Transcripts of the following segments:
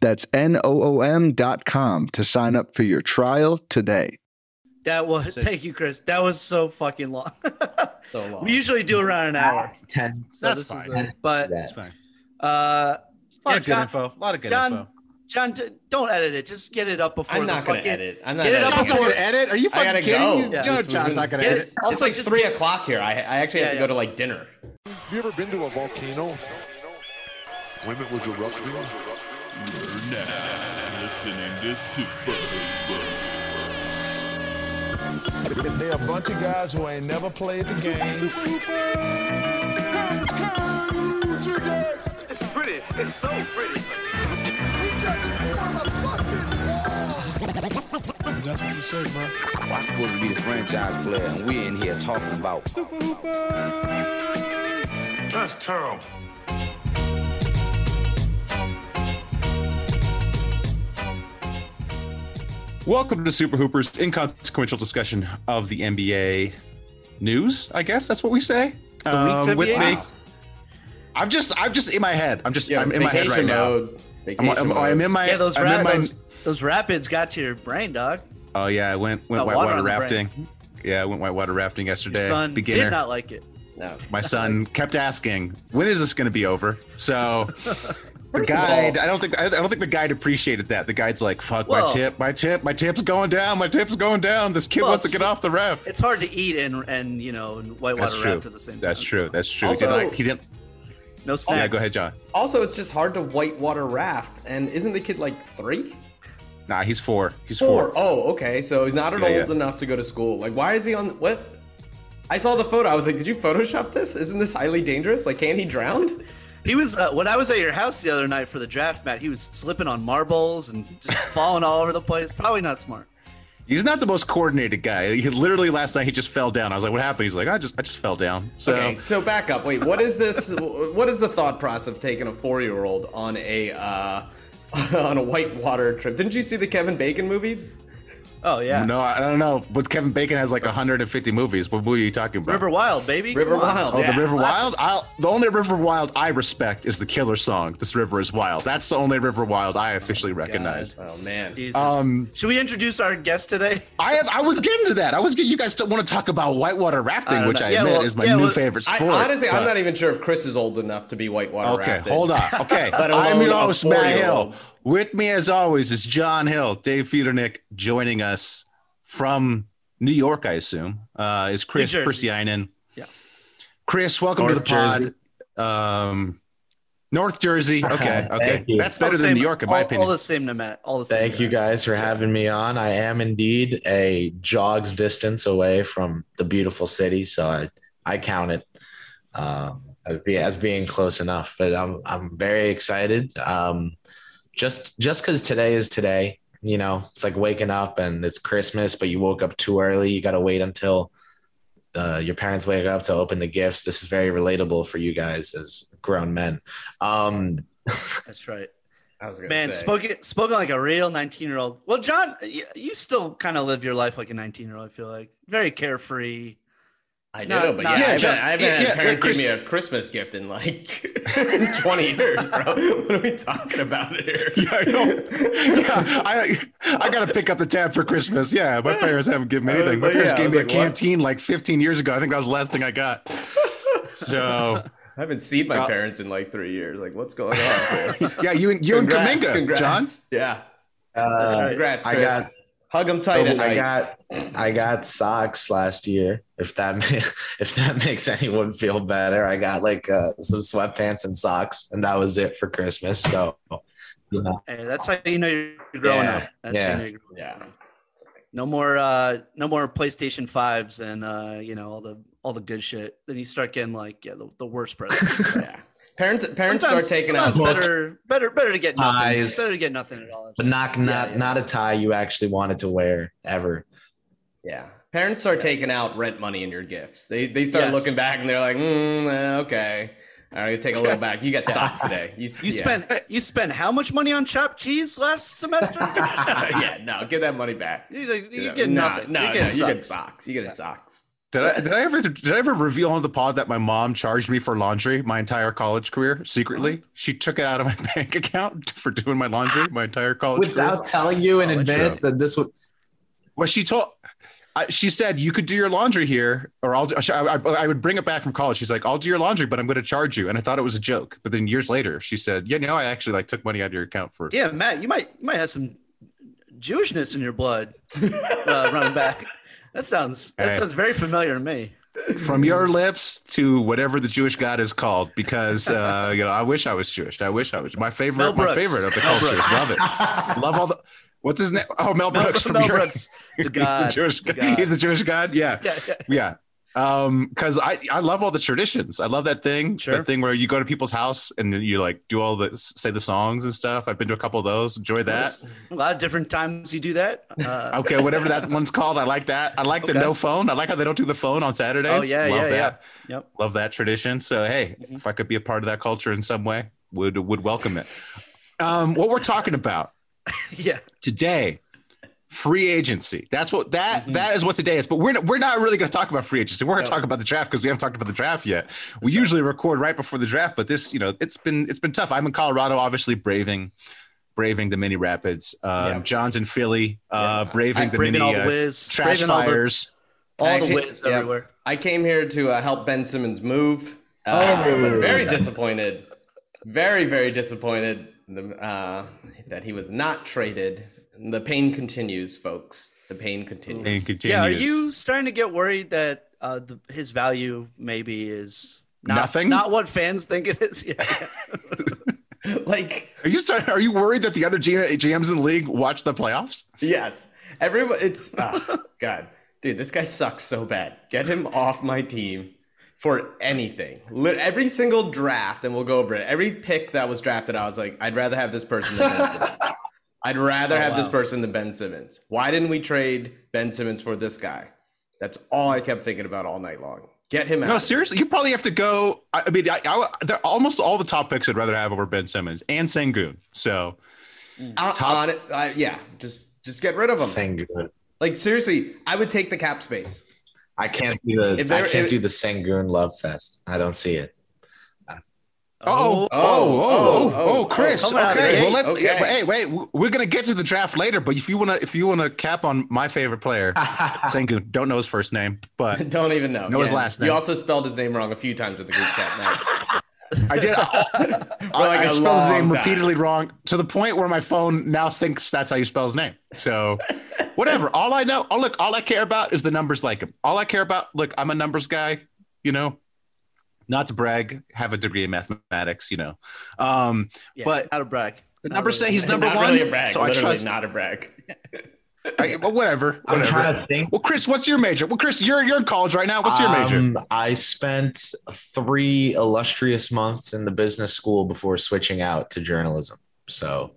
That's N O O M.com to sign up for your trial today. That was Sick. thank you, Kris. That was so fucking long. So long. we usually do around an hour. That's 10. So That's fine. a- but Yeah. It's fine. uh, A lot Yeah, of good John- info. A lot of good John, info. John, don't edit it. Just get it up before. I'm not gonna fucking- edit. I'm not Get it up editing. John's not before- gonna edit. Are you I fucking kidding? go. You, Yeah. you know John's not gonna Get edit. it. Also, it's like just three get- o'clock here. I, I actually have to yeah. go to like dinner. Have You ever been to a volcano when it was erupting? You're now listening to Super Hoopers. They're a bunch of guys who ain't never played the game. It's pretty. It's so pretty. We just won the fucking. That's what you say, bro. I'm supposed to be the franchise player, and we're in here talking about Super Hoopers. That's terrible. Welcome to Super Hoopers, inconsequential discussion of the NBA news. I guess that's what we say. The week's Um, with NBA me, news? I'm just, I'm just in my head. I'm just, Yeah, I'm in my head vacation right now. mode. I'm, Vacation I'm, mode. I'm in my, Yeah, those, I'm ra- in my- those those rapids got to your brain, dog. Oh yeah, I went went Got water whitewater on the brain. rafting. Yeah, I went whitewater rafting yesterday. Your son Beginner. did not like it. No. My son kept asking, "When is this going to be over?" So the guide, all- I don't think I don't think the guide appreciated that. The guide's like, "Fuck Well- my tip, my tip, my tip's going down, my tip's going down. This kid Well, wants to get off the raft." It's hard to eat and and you know and whitewater That's raft at the same time. That's true. so That's true. Also- he, didn't, he didn't. no snacks. Yeah, go ahead, John. Also, it's just hard to whitewater raft. And isn't the kid like three? Nah, he's four. He's Four. four. Oh, okay. So he's not Yeah, old yeah. enough to go to school. Like, why is he on? What? I saw the photo. I was like, did you Photoshop this? Isn't this highly dangerous? Like, can he drown? He was uh, when I was at your house the other night for the draft, Matt. He was slipping on marbles and just falling all over the place. Probably not smart. He's not the most coordinated guy. He literally last night he just fell down. I was like, "What happened?" He's like, "I just I just fell down." So Okay, so back up. Wait, what is this? what is the thought process of taking a four-year-old on a uh, on a whitewater trip? Didn't you see the Kevin Bacon movie? Oh yeah, no, I don't know. But Kevin Bacon has like 150 movies. What movie are you talking about? River Wild, baby. River Wild. Oh, yeah. the River classic. Wild. I'll, the only River Wild I respect is the Killer song. This river is wild. That's the only River Wild I officially recognize. Oh man. Jesus. Um, Should we introduce our guest today? I have, I was getting to that. I was getting, you guys don't want to talk about whitewater rafting, I which know. I Yeah, admit well, is my yeah, new well, favorite I, sport. honestly, I'm not even sure if Kris is old enough to be whitewater Okay, rafting. hold on. Okay, Let I'm your host, Matt. Hill. With me, as always, is John Hill, Dave Feudernick, joining us from New York, I assume. Uh, is Kris New Pursiainen. Yeah. Kris, welcome North to the pod. Um, North Jersey. Okay, okay, that's better All than same- New York, in my opinion. All the same to Matt. All the same. Thank you guys for having me on. I am indeed a jog's distance away from the beautiful city, so I, I count it um, as, be, as being close enough. But I'm I'm very excited. Um, just just because today is today, you know, it's like waking up and it's Christmas, but you woke up too early. You got to wait until uh, your parents wake up to open the gifts. This is very relatable for you guys as grown men. Um, That's right. I was gonna Man, say. spoken spoken like a real 19 year old. Well, John, you, you still kind of live your life like a 19 year old. I feel like very carefree. I do, Not- but not- yeah, Yeah, I haven't, I haven't yeah, had yeah, a parent Chris- give me a Christmas gift in like 20 years, bro. What are we talking about here? yeah, I know. yeah, I I gotta pick up the tab for Christmas. Yeah, my parents haven't given me I was anything. My parents yeah, gave was me a like, what? canteen like 15 years ago. I think that was the last thing I got. So I haven't seen my Uh, parents in like three years. Like, what's going on, Kris? yeah, you and you and Congrats, Kuminga, congrats. John. Yeah. Uh, right. Congrats, I Kris. got- Hug them tight at I night. got I got socks last year. If that ma- if that makes anyone feel better, I got like uh, some sweatpants and socks, and that was it for Christmas. So, yeah. Hey, that's how you know you're growing Yeah, up. That's yeah. you you're growing yeah. up. No more, uh, no more PlayStation fives and uh, you know all the all the good shit. Then you start getting like yeah the, the worst presents. yeah. Parents parents Sometimes- start taking out. better, better, better to get nothing. Ties. Better to get nothing at all. But not not yeah. not a tie you actually wanted to wear ever. Yeah. Parents start taking out rent money in your gifts. They they start Yes. looking back and they're like, mm, eh, okay. All right, take a little back. You got socks today. You, You yeah. spent you spent how much money on chopped cheese last semester? yeah, no, give that money back. you, you Yeah, get nah, nothing. No, you no, get you get socks. socks. You get socks. Did I did I ever did I ever reveal on the pod that my mom charged me for laundry my entire college career secretly? She took it out of my bank account for doing my laundry my entire college career. Without telling you in Oh, that's advance that this would Well, she told. I, she said you could do your laundry here, or I'll. do- I, I, I would bring it back from college. She's like, "I'll do your laundry, but I'm going to charge you." And I thought it was a joke. But then years later, she said, "Yeah, no, I actually like took money out of your account for." Yeah, Matt, you might you might have some Jewishness in your blood uh, running back. That sounds that Hey. sounds very familiar to me. From your lips to whatever the Jewish God is called, because uh, you know, I wish I was Jewish. I wish I was my favorite. My favorite of the Mel cultures. Brooks. Love it. Love all the. What's his name? Oh, Mel Mel, Brooks from Mel your. Brooks, the He's God, the Jewish. the God. He's the Jewish God. Yeah. yeah, yeah. yeah um because i i love all the traditions i love that thing Sure. that thing where you go to people's house and you like do all the say the songs and stuff i've been to a couple of those enjoy that A lot of different times you do that. Uh, okay whatever that one's called i like that i like the no phone i like how they don't do the phone on saturdays oh yeah, love yeah, that yeah. Yep. love that tradition so hey Mhm. if i could be a part of that culture in some way would would welcome it um what we're talking about Yeah. today free agency that's what that Mhm. that is what today is but we're, we're not really going to talk about free agency we're going to No. talk about the draft because we haven't talked about the draft yet we usually record right before the draft but this you know it's been it's been tough i'm in colorado obviously braving braving the mini rapids um, Yeah. john's in philly uh Yeah. braving I- the Braving mini all the uh, whiz, trash braving all the, fires all the Actually, whiz yeah. everywhere. I came here to uh, help Ben Simmons move. Oh. Uh, but very disappointed. Very, very disappointed uh, that he was not traded. The pain continues, folks. The pain continues. and continues Yeah, are you starting to get worried that uh, the, his value maybe is not, Nothing? Not what fans think it is. Yeah, yeah. like, are you starting are you worried that the other G- gms in the league watch the playoffs yes, everyone. It's ah, God, dude. This guy sucks so bad. Get him off my team for anything. Every single draft, and we'll go over it. Every pick that was drafted, I was like, I'd rather have this person than Ben Simmons. I'd rather Oh, have this person than Ben Simmons. Why didn't we trade Ben Simmons for this guy? That's all I kept thinking about all night long. Get him out. No, seriously, you probably have to go. I, I mean, I, I, they're almost all the top picks I'd rather have over Ben Simmons and Sengun. So On, top- on it, I- yeah, just just get rid of him. Sengun. Like seriously, I would take the cap space. I can't do the If I can't if- do the Sengun love fest. I don't see it. Oh, oh, oh, oh, oh, oh, oh, oh Chris. coming out of the okay, well, gate. let, Okay. yeah, but hey, wait, we're gonna get to the draft later. But if you wanna, if you wanna cap on my favorite player, Sengun, don't know his first name, but Don't even know. Know his last name. You also spelled his name wrong a few times with the group chat. Matt. I did. I, like I a spelled his name time. repeatedly wrong to the point where my phone now thinks that's how you spell his name. So, whatever. all I know, oh look, all I care about is the numbers like him. All I care about, look, I'm a numbers guy. You know, not to brag, have a degree in mathematics. You know, um, Yeah, But- not a brag. the Not numbers really. say he's number not one. really a brag. so I literally trust. not a brag. I, but whatever. I'm whatever. trying to think. Well, Kris, what's your major? Well, Kris, you're you're in college right now. What's your major? Um, I spent three illustrious months in the business school before switching out to journalism. So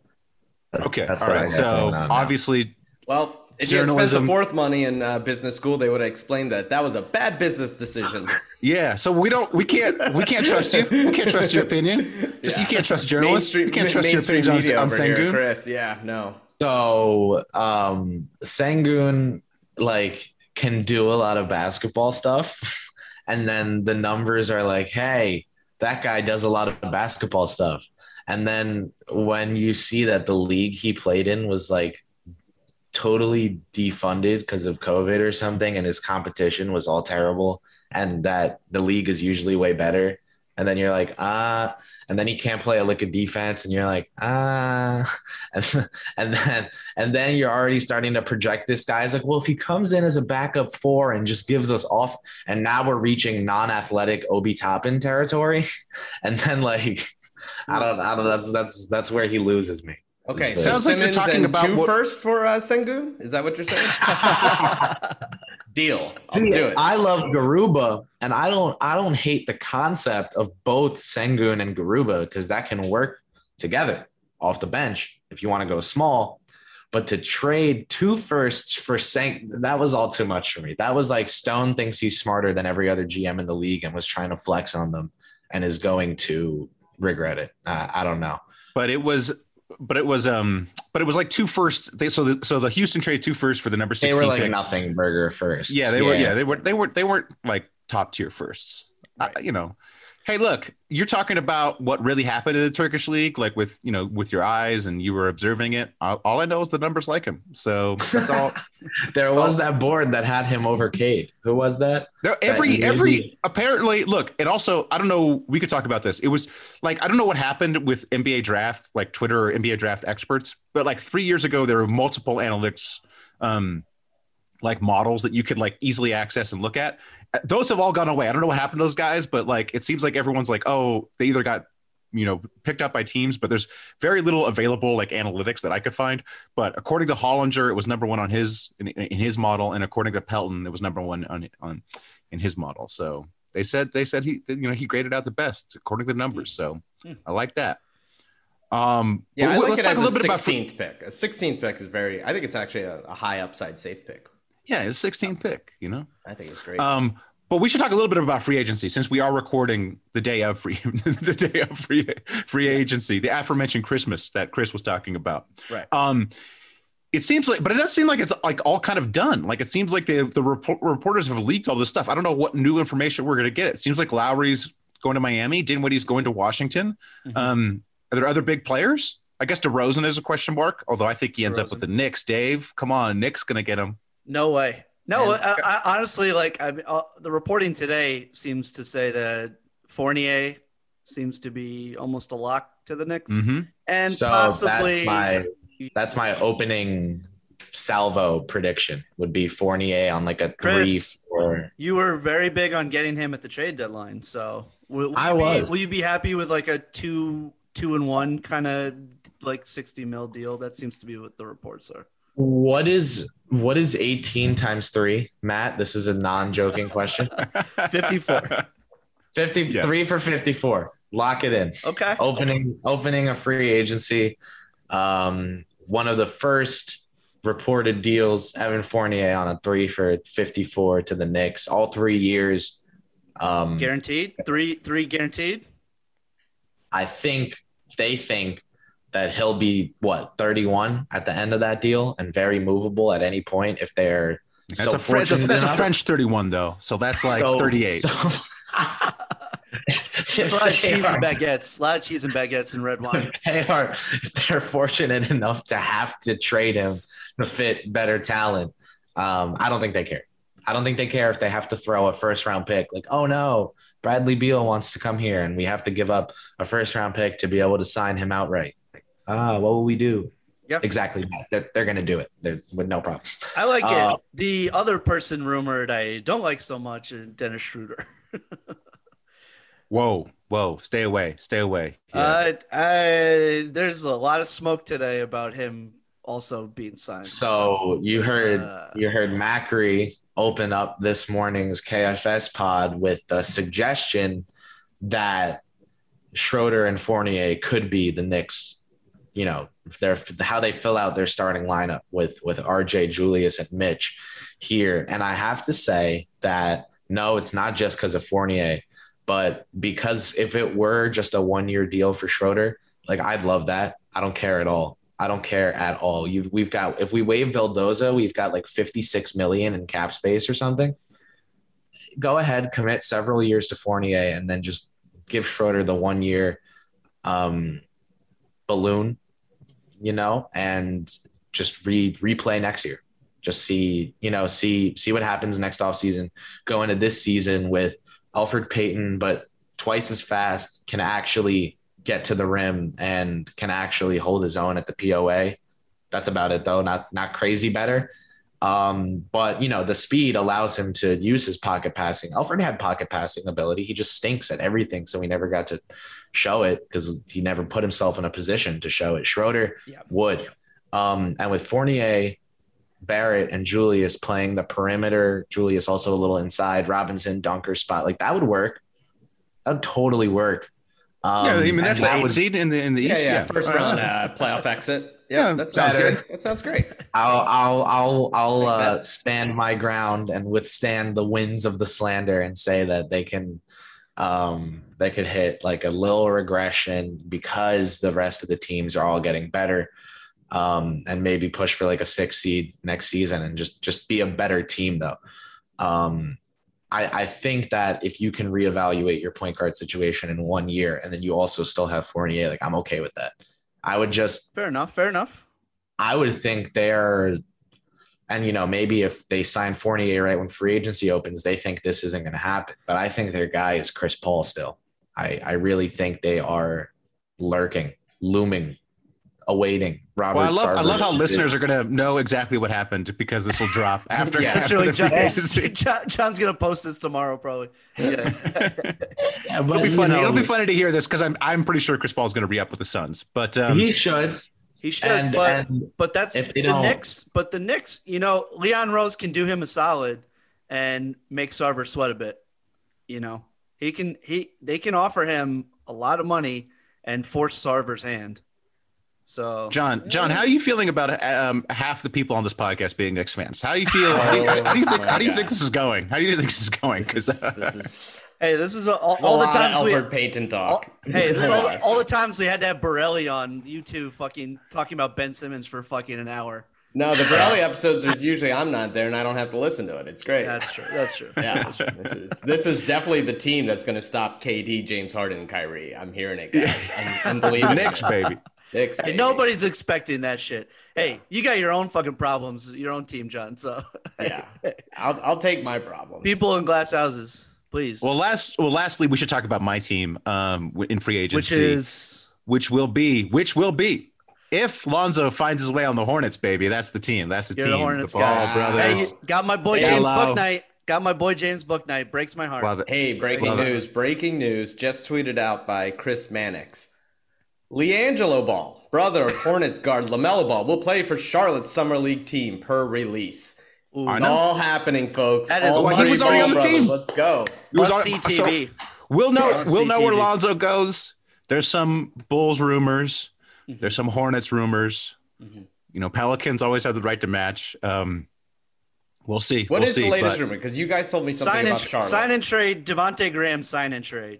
Okay, that's all what I right. got So going on now. obviously, Well, if you had spent Journalism. the fourth money in uh, business school, they would have explained that that was a bad business decision. yeah. So we don't, we can't, we can't trust you. We can't trust your opinion. Just you can't trust journalists. Mainstream, you can't trust your opinions on, media on over here, Kris. Yeah, no. So um Sengun like can do a lot of basketball stuff. And then the numbers are like, hey, that guy does a lot of basketball stuff. And then when you see that the league he played in was like totally defunded because of COVID or something, and his competition was all terrible, and that the league is usually way better. And then you're like, ah, and then he can't play a lick of defense, and you're like, ah, and, and then and then you're already starting to project this guy as like, well, if he comes in as a backup four and just gives us off, and now we're reaching non-athletic Obi Toppin territory, and then like, I don't, I don't, that's that's that's where he loses me. Okay, Sounds so like you're talking about two what- first for uh, Sengun. Is that what you're saying? Deal. I'll do it. I love Garuba, and I don't I don't hate the concept of both Sengun and Garuba because that can work together off the bench if you want to go small. But to trade two firsts for Seng, that was all too much for me. That was like Stone thinks he's smarter than every other GM in the league and was trying to flex on them and is going to regret it. Uh, I don't know. but it was but it was um but it was like two first they so the so the houston trade two first for the number They were like pick. nothing burger first. yeah they were yeah they were they were they weren't like top tier firsts I- you know hey look you're talking about what really happened in the turkish league like with you know with your eyes and you were observing it. All, all i know is the numbers like him. So that's all. There was that board that had him over Cade. Who was that? There, every That every apparently look it also i don't know we could talk about this. It was like i don't know what happened with nba draft like twitter or nba draft experts but like three years ago there were multiple analytics um like models that you could like easily access and look at those have all gone away i don't know what happened to those guys but like it seems like everyone's like oh they either got you know picked up by teams but there's very little available like analytics that i could find but according to hollinger it was number one on his in, in his model and according to pelton it was number one on on in his model so they said they said he you know he graded out the best according to the numbers so i like that um yeah, but I like let's it talk as a a little bit about 16th pick. A 16th pick is very. I think it's actually a, a high upside safe pick. Yeah his 16th pick you know I think it's great. Um, but we should talk a little bit about free agency since we are recording the day of free the day of free free agency, the aforementioned Christmas that Kris was talking about. Right. Um, it seems like, but it does seem like it's like all kind of done. Like it seems like the the report, reporters have leaked all this stuff. I don't know what new information we're going to get. It seems like Lowry's going to Miami. Dinwiddie's going to Washington. Mm-hmm. Um, are there other big players? I guess DeRozan is a question mark. Although I think he ends up with the Knicks. Dave, come on, Knicks going to get him. No way. No, And- I, I, honestly, like I, uh, the reporting today seems to say that Fournier seems to be almost a lock to the Knicks, Mm-hmm. and so possibly that's my that's my opening salvo prediction would be Fournier on like a three Kris. four. you were very big on getting him at the trade deadline. So will, will I you be- was. will you be happy with like a two two and one kind of like sixty mil deal? That seems to be what the reports are. What is what is 18 times three? Matt, this is a non-joking question. Fifty four. 53 for 54. Lock it in. Okay. Opening opening a free agency. Um, one of the first reported deals, Evan Fournier on a three for 54 to the Knicks, all three years. Um, Guaranteed three three guaranteed. I think they think that he'll be what 31 at the end of that deal and very movable at any point if they're That's so a French. fortunate That's a enough- French thirty-one though. So that's like so- thirty-eight. It's so- a lot of cheese are- and baguettes. A lot of cheese and baguettes and red wine. they are they're fortunate enough to have to trade him to fit better talent. Um, I don't think they care. I don't think they care if they have to throw a first round pick. Like, oh no, Bradley Beal wants to come here, and we have to give up a first round pick to be able to sign him outright. Like, ah, what will we do? Yep. Exactly. Matt. They're, they're going to do it They're, with no problem. I like Uh, it. The other person rumored I don't like so much is Dennis Schroeder. Whoa, whoa, stay away, stay away. Yeah. Uh, I, there's a lot of smoke today about him also being signed. So you heard Uh, you heard Macri open up this morning's KFS pod with the suggestion that Schroeder and Fournier could be the Knicks. You know, their how they fill out their starting lineup with with RJ, Julius, and Mitch here. And I have to say that no, it's not just because of Fournier, but because if it were just a one year deal for Schroeder, like I'd love that. I don't care at all. I don't care at all. You we've got if we waive Vildoza, we've got like 56 million in cap space or something. Go ahead, commit several years to Fournier and then just give Schroeder the one year um balloon, you know, and just re replay next year. Just see, you know, see see what happens next offseason. Go into this season with Elfrid Payton, but twice as fast, can actually get to the rim and can actually hold his own at the POA. That's about it though. Not not crazy better. Um, but you know, the speed allows him to use his pocket passing. Elfrid had pocket passing ability. He just stinks at everything. So he never got to show it because he never put himself in a position to show it. Schroeder Yeah. would. Um, and with Fournier, Barrett and Julius playing the perimeter. Julius also a little inside. Robinson dunker spot like that would work. That would totally work. Um, yeah, I mean and that's that an eight would- seed in the in the Yeah, East. yeah, first Uh, round uh, playoff exit. Yeah, Yeah, that sounds sounds good. good. That sounds great. I'll I'll I'll I'll uh, stand my ground and withstand the winds of the slander and say that they can um they could hit like a little regression because the rest of the teams are all getting better um and maybe push for like a six seed next season and just just be a better team though um I, I think that if you can reevaluate your point guard situation in one year and then you also still have Fournier, like I'm okay with that. I would just Fair enough. Fair enough. I would think they're, and you know, maybe if they sign Fournier right when free agency opens, they think this isn't going to happen. But I think their guy is Chris Paul still. I, I really think they are lurking, looming, awaiting. Robert Well, I love I love how decision. listeners are going to know exactly what happened because this will drop after, Yeah. after Actually, the John, agency. John- John's gonna post this tomorrow, probably. Yeah. Yeah, but, It'll be funny. know, It'll be funny to hear this because I'm I'm pretty sure Chris Paul's going to re up with the Suns. But um, he should. he should, And, but and but that's the don't- Knicks. But the Knicks, you know, Leon Rose can do him a solid and make Sarver sweat a bit. You know, he can he they can offer him a lot of money and force Sarver's hand. So John, John, how are you feeling about um, half the people on this podcast being Knicks fans? How do you feel? How do you, how do you think? Oh How do you think this is going? How do you think this is going? This 'Cause, is, uh, this is hey, this is all, all, a all the times of we. Albert Payton All, talk. hey, this is all, all the times we had to have Borelli on you two fucking talking about Ben Simmons for fucking an hour. no, the Borelli episodes are usually I'm not there and I don't have to listen to it. It's great. That's true. That's true. yeah, this is this is definitely the team that's going to stop KD, James Harden, and Kyrie. I'm hearing it, guys. I'm believing Knicks, baby. Knicks, Hey, nobody's expecting that shit. Hey, you got your own fucking problems, your own team, John. So Yeah, I'll I'll take my problems. people in glass houses, please. Well, last well, lastly, we should talk about my team um, in free agency, which is which will be which will be if Lonzo finds his way on the Hornets, baby. That's the team. That's the You're the team. Hornets Ball guy. brothers. hey, got my boy Hey, James hello. Booknight. Got my boy James Bouknight. Breaks my heart. Love it. Hey, breaking Love it. news! Breaking news! Just tweeted out by Chris Mannix. LiAngelo Ball, brother of Hornets guard Lamelo Ball, will play for Charlotte's summer league team per release. Ooh, It's all happening, folks. That is all Well, he was already on the brothers. team. Let's go. It was on- see so- We'll know. Must We'll see know where Lonzo goes. There's some Bulls rumors. There's some Hornets rumors. Mhm. You know, Pelicans always have the right to match. Um, we'll see. What we'll is see, the latest but- rumor? Because you guys told me something Sign and, about Charlotte. sign and trade. Devonte Graham. Sign and trade.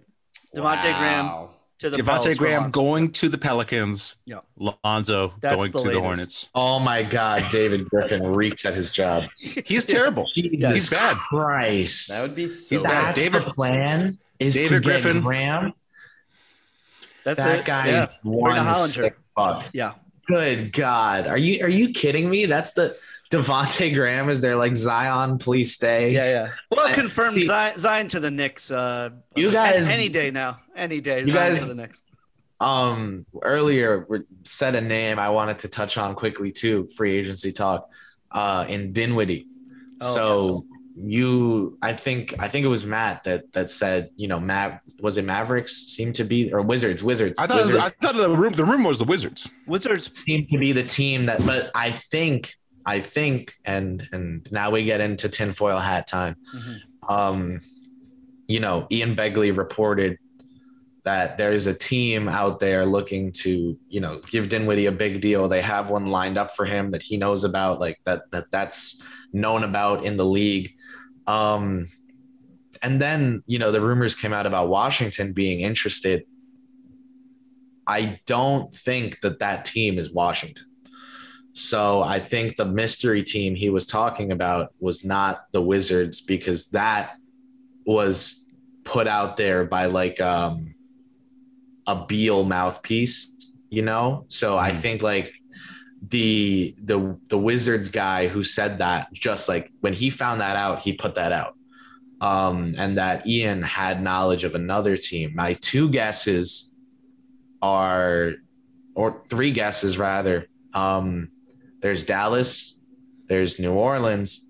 Devonte Graham Wow. To the Devontae for Graham going to the Pelicans. Yeah. Lonzo That's going the to the. Hornets. Oh my God, David Griffin reeks at his job. He's terrible. Jesus He's bad. Christ. That would be so. He's bad. That's David- the plan. Is David to get Griffin. Graham. That's that it. guy Yeah. is one sick fuck. Yeah. Good God, are you are you kidding me? That's the Devonte Graham is there like Zion, please stay. Yeah, yeah. Well, I- confirmed see- Zion, Zion to the Knicks. Uh, You any- guys- any, day now, any day. You Zion guys- to the Knicks. Um, earlier we said a name I wanted to touch on quickly too. Free agency talk. Uh, in Dinwiddie. Oh, so you, I think, I think it was Matt that that said, you know, Matt was it Mavericks seemed to be or Wizards, Wizards. I thought. It was, I thought the room. The room was the Wizards. Wizards. seem to be the team that but I think I think and and now we get into tinfoil hat time. Mhm. Um you know, Ian Begley reported that there's a team out there looking to, you know, give Dinwiddie a big deal. They have one lined up for him that he knows about, like that that that's known about in the league. Um and then, you know, the rumors came out about Washington being interested. I don't think that that team is Washington. So I think the mystery team he was talking about was not the Wizards because that was put out there by like um, a Beal mouthpiece, you know. So I think like the the the Wizards guy who said that just like when he found that out, he put that out. Um, and that Ian had knowledge of another team. My two guesses are, or three guesses rather. Um, there's Dallas, there's New Orleans,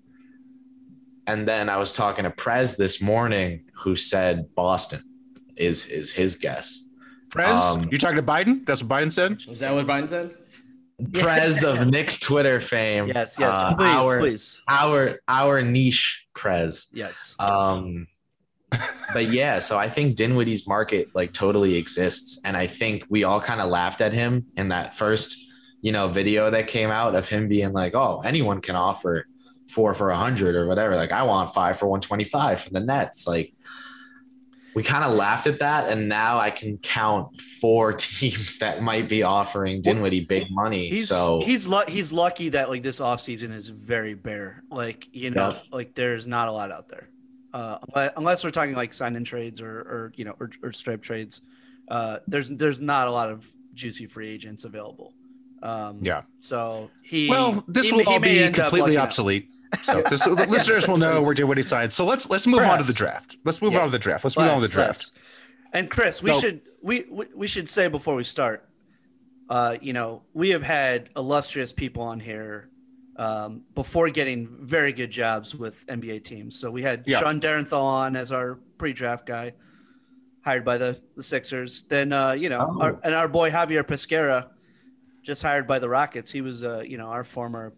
and then I was talking to Prez this morning, who said Boston is is his guess. Prez, Um, you're talking to Biden. That's what Biden said. Is that what Biden said? Prez of Knicks Twitter fame. Yes, yes, uh, please, our, please. Our our niche Prez. Yes. Um, but yeah, so I think Dinwiddie's market like totally exists, and I think we all kind of laughed at him in that first, you know, video that came out of him being like, "Oh, anyone can offer four for a hundred or whatever." Like, I want five for one twenty five from the Nets. Like, we kind of laughed at that, and now I can count four teams that might be offering Dinwiddie big money. He's so he's lu- he's lucky that like this offseason is very bare. Like you know, Yeah. like there's not a lot out there, uh, unless, unless we're talking like sign in trades or or you know or, or stripe trades. Uh, there's there's not a lot of juicy free agents available. Um, Yeah. So he Well, this he- will he all be completely obsolete. So this, the listeners will know where he signed. So let's let's move on to the draft. Let's move Yeah. on to the draft. Let's move on to the draft. And Kris, we No. should we, we we should say before we start, uh, you know, we have had illustrious people on here um, before getting very good jobs with NBA teams. So we had Yeah. Sean Darenthal on as our pre-draft guy, hired by the, the Sixers. Then uh, you know, Oh. our, and our boy Javier Pesquera, just hired by the Rockets. He was uh, you know our former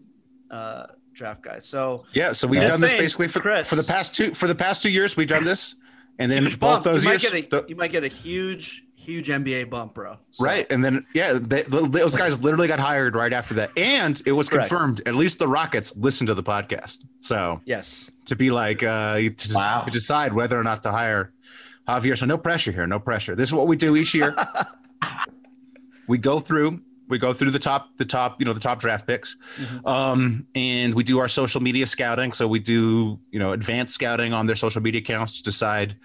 uh, draft guy. So Yeah, so we've done this saying, basically for, Kris. for the past two for the past two years. We've done this, and then both bump. those you might years, get a the- you might get a huge huge NBA bump, bro. So- right? And then yeah, they, those guys literally got hired right after that, and it was Correct. confirmed. At least the Rockets listened to the podcast, so Yes. to be like uh, to, Wow. to decide whether or not to hire Javier. So no pressure here, no pressure. This is what we do each year. we go through we go through the top the top you know the top draft picks. Um, and we do our social media scouting. So we do you know advanced scouting on their social media accounts to decide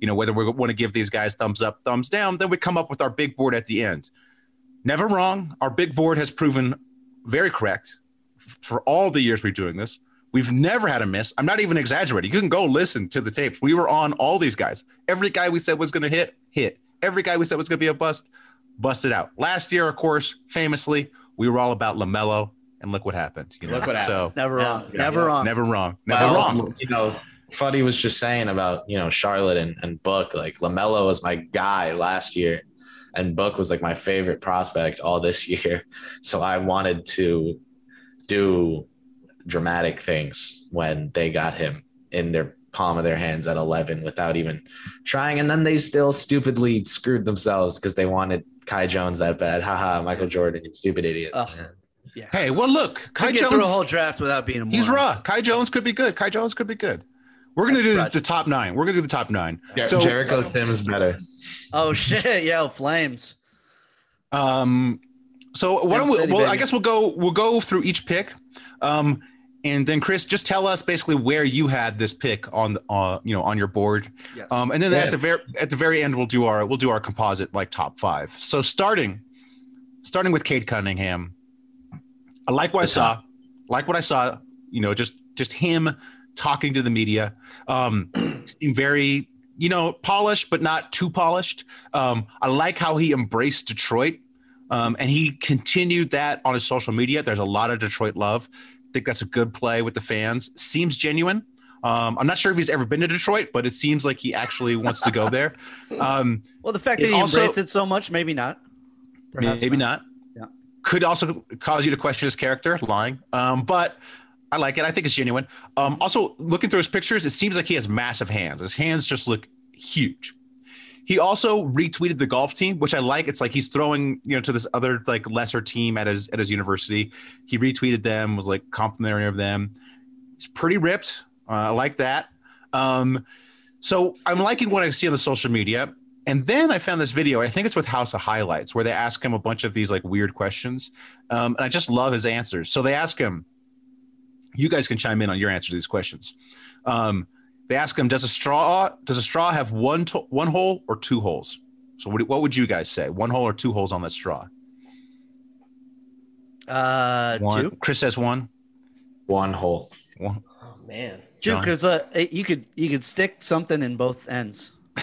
you know whether we want to give these guys thumbs up thumbs down. Then we come up with our big board at the end. Never wrong. Our big board has proven very correct for all the years we're doing this. We've never had a miss. I'm not even exaggerating. You can go listen to the tapes. We were on all these guys. Every guy we said was going to hit hit. Every guy we said was going to be a bust busted out. Last year, of course, famously, we were all about Lamelo, and look what happened. You know? Look what happened. So Never wrong. Yeah. Never wrong. never wrong, never Well, wrong. You know, Fuddy was just saying about you know Charlotte and, and Book. Like Lamelo was my guy last year, and Book was like my favorite prospect all this year. So I wanted to do dramatic things when they got him in their palm of their hands at 11 without even trying and then they still stupidly screwed themselves because they wanted Kai Jones that bad haha Michael Jordan you stupid idiot Ugh. Yeah. Yeah. Hey, well, look, Kai Could get through a whole Jones, draft without being a moron. he's raw. Kai Jones could be good. Kai Jones could be good. We're gonna That's do the, the top nine. We're gonna do the top nine. Jer- So- Jericho Sims better Oh shit! Yeah, flames. Um, so Sim what? do we, City, well, I guess we'll go. We'll go through each pick, um, and then Kris, just tell us basically where you had this pick on, uh, you know, on your board. Yes. Um, and then Yeah. at the very at the very end, we'll do our we'll do our composite like top five. So starting starting with Cade Cunningham, I like what I Good saw. Like what I saw. You know, just just him talking to the media. Um, seemed very you know polished, but not too polished. Um, I like how he embraced Detroit. Um, and he continued that on his social media. There's a lot of Detroit love. I think that's a good play with the fans. Seems genuine. Um, I'm not sure if he's ever been to Detroit, but it seems like he actually wants to go there. Um, well, the fact that he also- embraced it so much, maybe not. Perhaps maybe not. Yeah. Could also cause you to question his character, lying. Um, but I like it. I think it's genuine. Um, also, looking through his pictures, it seems like he has massive hands. His hands just look huge. He also retweeted the golf team, which I like. It's like he's throwing, you know, to this other like lesser team at his at his university. He retweeted them, was like complimentary of them. He's pretty ripped. Uh, I like that. Um, so I'm liking what I see on the social media. And then I found this video. I think it's with House of Highlights, where they ask him a bunch of these like weird questions, um, and I just love his answers. So they ask him. You guys can chime in on your answer to these questions. Um, they ask him, "Does a straw does a straw have one to, one hole or two holes?" So what, what would you guys say? One hole or two holes on that straw? Uh, One. two, Chris says one. one hole One. Oh man. two, because uh, you could you could stick something in both ends.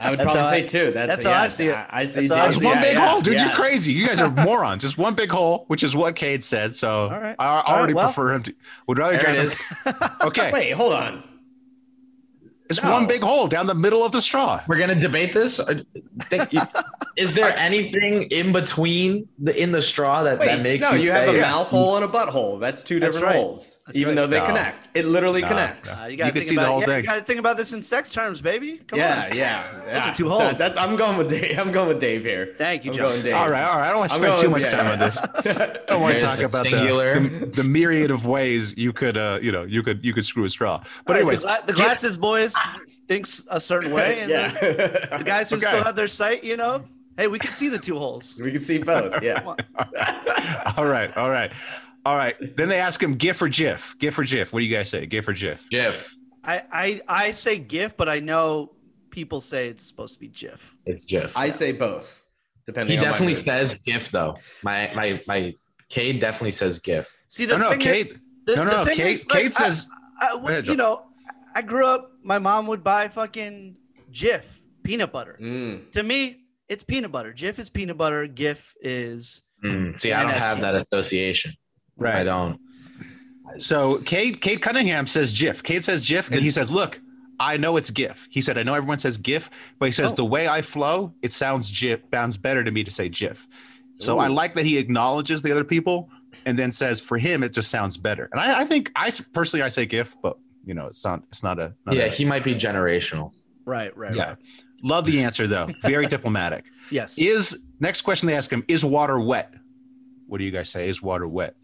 I would That's probably say I- two. That's, that's how yeah, I see it. I, I see. That's It's one big yeah, hole, dude. yeah. You're crazy. You guys are morons. Just one big hole, which is what Cade said. So right. I All right, already well. prefer him to. Would rather there it drive him. Okay. Wait, hold on. It's No. one big hole down the middle of the straw. We're gonna debate this. Is there anything in between the in the straw that, that Wait, makes no, you have say- a mouth hole and a butthole. That's two That's different right. holes, That's even right. though they No. connect. It literally No, connects. Uh, you gotta You can think see the whole yeah, thing. You gotta think about this in sex terms, baby. Come Yeah, on. yeah, yeah. two So holes. that's I'm going with Dave. I'm going with Dave here. Thank you, John. going Dave. All right, all right. I don't want to spend too much time yeah. on this. I don't want to talk about the, the, the myriad of ways you could, uh, you know, you could you could screw a straw. But All right, anyways, the, gla- the glasses boys thinks a certain way, and yeah. the, the guys who Okay. still have their sight, you know, hey, we can see the two holes. we can see both. Yeah. all right, all right, all right. Then they ask him GIF or GIF. GIF or GIF. What do you guys say? GIF or GIF? GIF. I, I I say GIF, but I know people say it's supposed to be GIF. It's GIF. I say both, depending. he on definitely says GIF though. My my my Cade definitely says GIF. See, the No, no, thing Cade. is, the, no, no, no. thing Cade. is, like, Cade I- says. I, Go you Joe. know, I grew up. My mom would buy fucking Jif peanut butter. Mm. To me, it's peanut butter. Jif is peanut butter. GIF is Mm, see, I don't have that association. Right. I don't. So Cade, Cade Cunningham says GIF. Cade says GIF, and he says, "Look, I know it's GIF." He said, "I know everyone says GIF, but he says Oh. the way I flow, it sounds GIF. Sounds better to me to say GIF." So I like that he acknowledges the other people, and then says, "For him, it just sounds better." And I, I think I personally I say GIF, but you know, it's not. It's not a. Not Yeah, a- he might be generational. right, right, yeah. right. Love the answer though. Very diplomatic. Yes. Is next question they ask him: Is water wet? What do you guys say? Is water wet?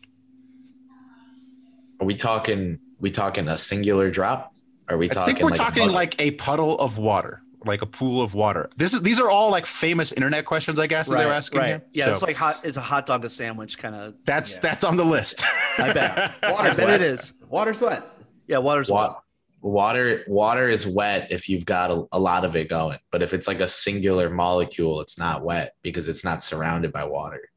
Are we talking? We talking a singular drop? Are we I think we're like talking bucket? like a puddle of water, like a pool of water. This is these are all like famous internet questions, I guess, that they're asking right. him. Yeah, So it's like hot. Is a hot dog a sandwich? Kind of. that's yeah. that's on the list. I bet. I Water's bet wet. it is. Water sweat. Yeah, water's Wa- water. Water is wet if you've got a, a lot of it going, but if it's like a singular molecule, it's not wet because it's not surrounded by water.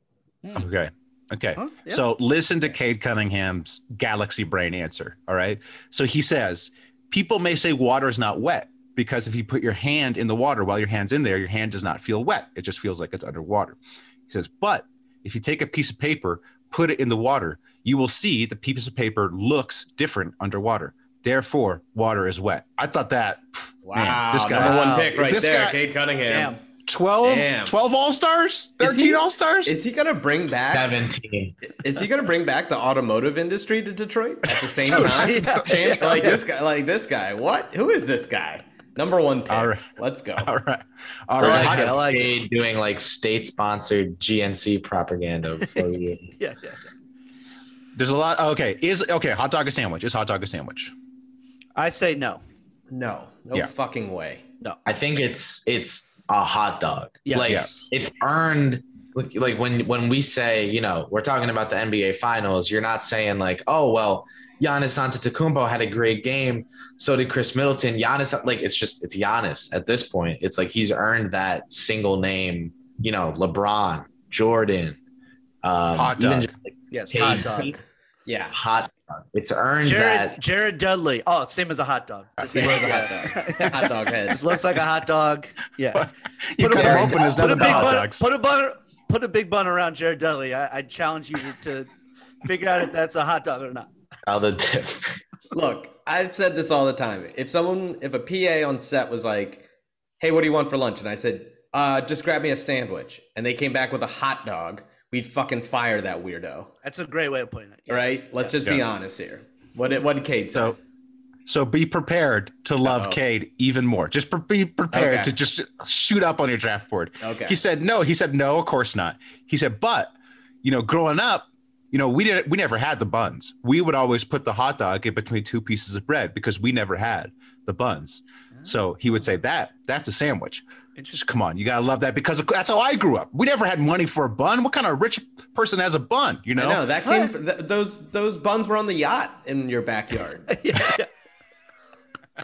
Hmm. okay. Okay. Huh? Yeah. So listen to Cade Cunningham's galaxy brain answer. All right. So he says, people may say water is not wet because if you put your hand in the water while your hand's in there, your hand does not feel wet. It just feels like it's underwater. He says, but if you take a piece of paper, put it in the water, you will see the piece of paper looks different underwater. Therefore, water is wet. I thought that Wow. Man, this guy- number one pick right This there, guy- Cade Cunningham. Damn. 12, Damn. 12 all stars, Is 13 he- all stars. Is he gonna bring back? Seventeen. Is he gonna bring back the automotive industry to Detroit at the same time? yeah, Change- yeah. like this guy. Like this guy. What? Who is this guy? Number one pick. All right. Let's go. All right. All I right. like. I like doing like state-sponsored GNC propaganda before you. Yeah, yeah. There's a lot. Okay. Is okay. Hot dog a sandwich? Is hot dog a sandwich? I say no. No. No Yeah. fucking way. No. I think it's it's a hot dog. Yes. Like Yeah. it's earned. like- Like when when we say you know we're talking about the NBA Finals, you're not saying like oh well Giannis Antetokounmpo had a great game, so did Khris Middleton. Giannis like it's just it's Giannis at this point. It's like he's earned that single name. You know LeBron, Jordan, um, Hot even dog. just, like, Yes, Cade. hot dog. Yeah. hot. dog. It's earned Jared that. Jared Dudley. Oh, same as a hot dog. Just, Same as a hot dog. Hot dog head. Just looks like a hot dog. Yeah. You Put a cut them bun- open. There's put a big hot bun. dogs. Put a bun. Put a big bun around Jared Dudley. I, I challenge you to, to figure out if that's a hot dog or not. How the diff. Look, I've said this all the time. If someone, if a PA on set was like, "Hey, what do you want for lunch?" and I said, uh, "Just grab me a sandwich," and they came back with a hot dog, we'd fucking fire that weirdo, That's a great way of putting it. Yes, right? Let's yes. just be honest here. What did what did Cade say? So, so be prepared to love Uh-oh. Cade even more. Just pre- be prepared Okay. to just shoot up on your draft board. Okay. He said no. He said no. Of course not. He said, but you know, growing up, you know, we didn't. We never had the buns. We would always put the hot dog in between two pieces of bread because we never had the buns. Ah. So he would say that that's a sandwich. Just come on, you gotta love that because that's how I grew up. We never had money for a bun. What kind of rich person has a bun? You know, I know that came. Th- those those buns were on the yacht in your backyard. yeah, yeah.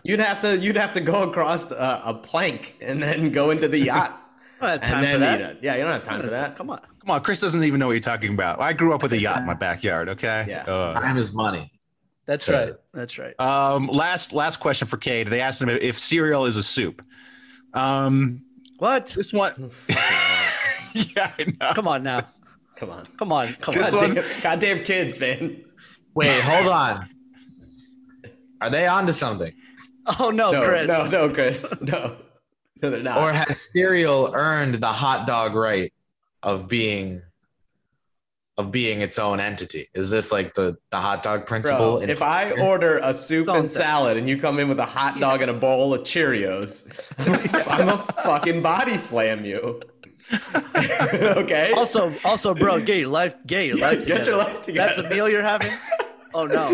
you'd have to you'd have to go across a, a plank and then go into the yacht I don't have and time then for that. eat it. Yeah, you don't have time for that. Come on. Come on, Kris doesn't even know what you're talking about. I grew up with a yacht in my backyard. Okay. Yeah. Uh, Time is money. That's Yeah. right. That's right. um, last last question for Cade. They asked him if cereal is a soup. Um, What? this one. yeah, I know. Come on now. Come on. Come on. Come This on. one- Goddamn, goddamn kids, man. Wait, hold on. Are they on to something? Oh no, no, Kris. no, no, Kris. No. No, they're not. Or has cereal earned the hot dog right of being of being its own entity? Is this like the the hot dog principle? Bro, if I order a soup Something. and salad and you come in with a hot dog and a bowl of Cheerios, I'm gonna fucking body slam you. okay? Also, also, bro, get your life, get your life Get together. your life together. That's a meal you're having. Oh no.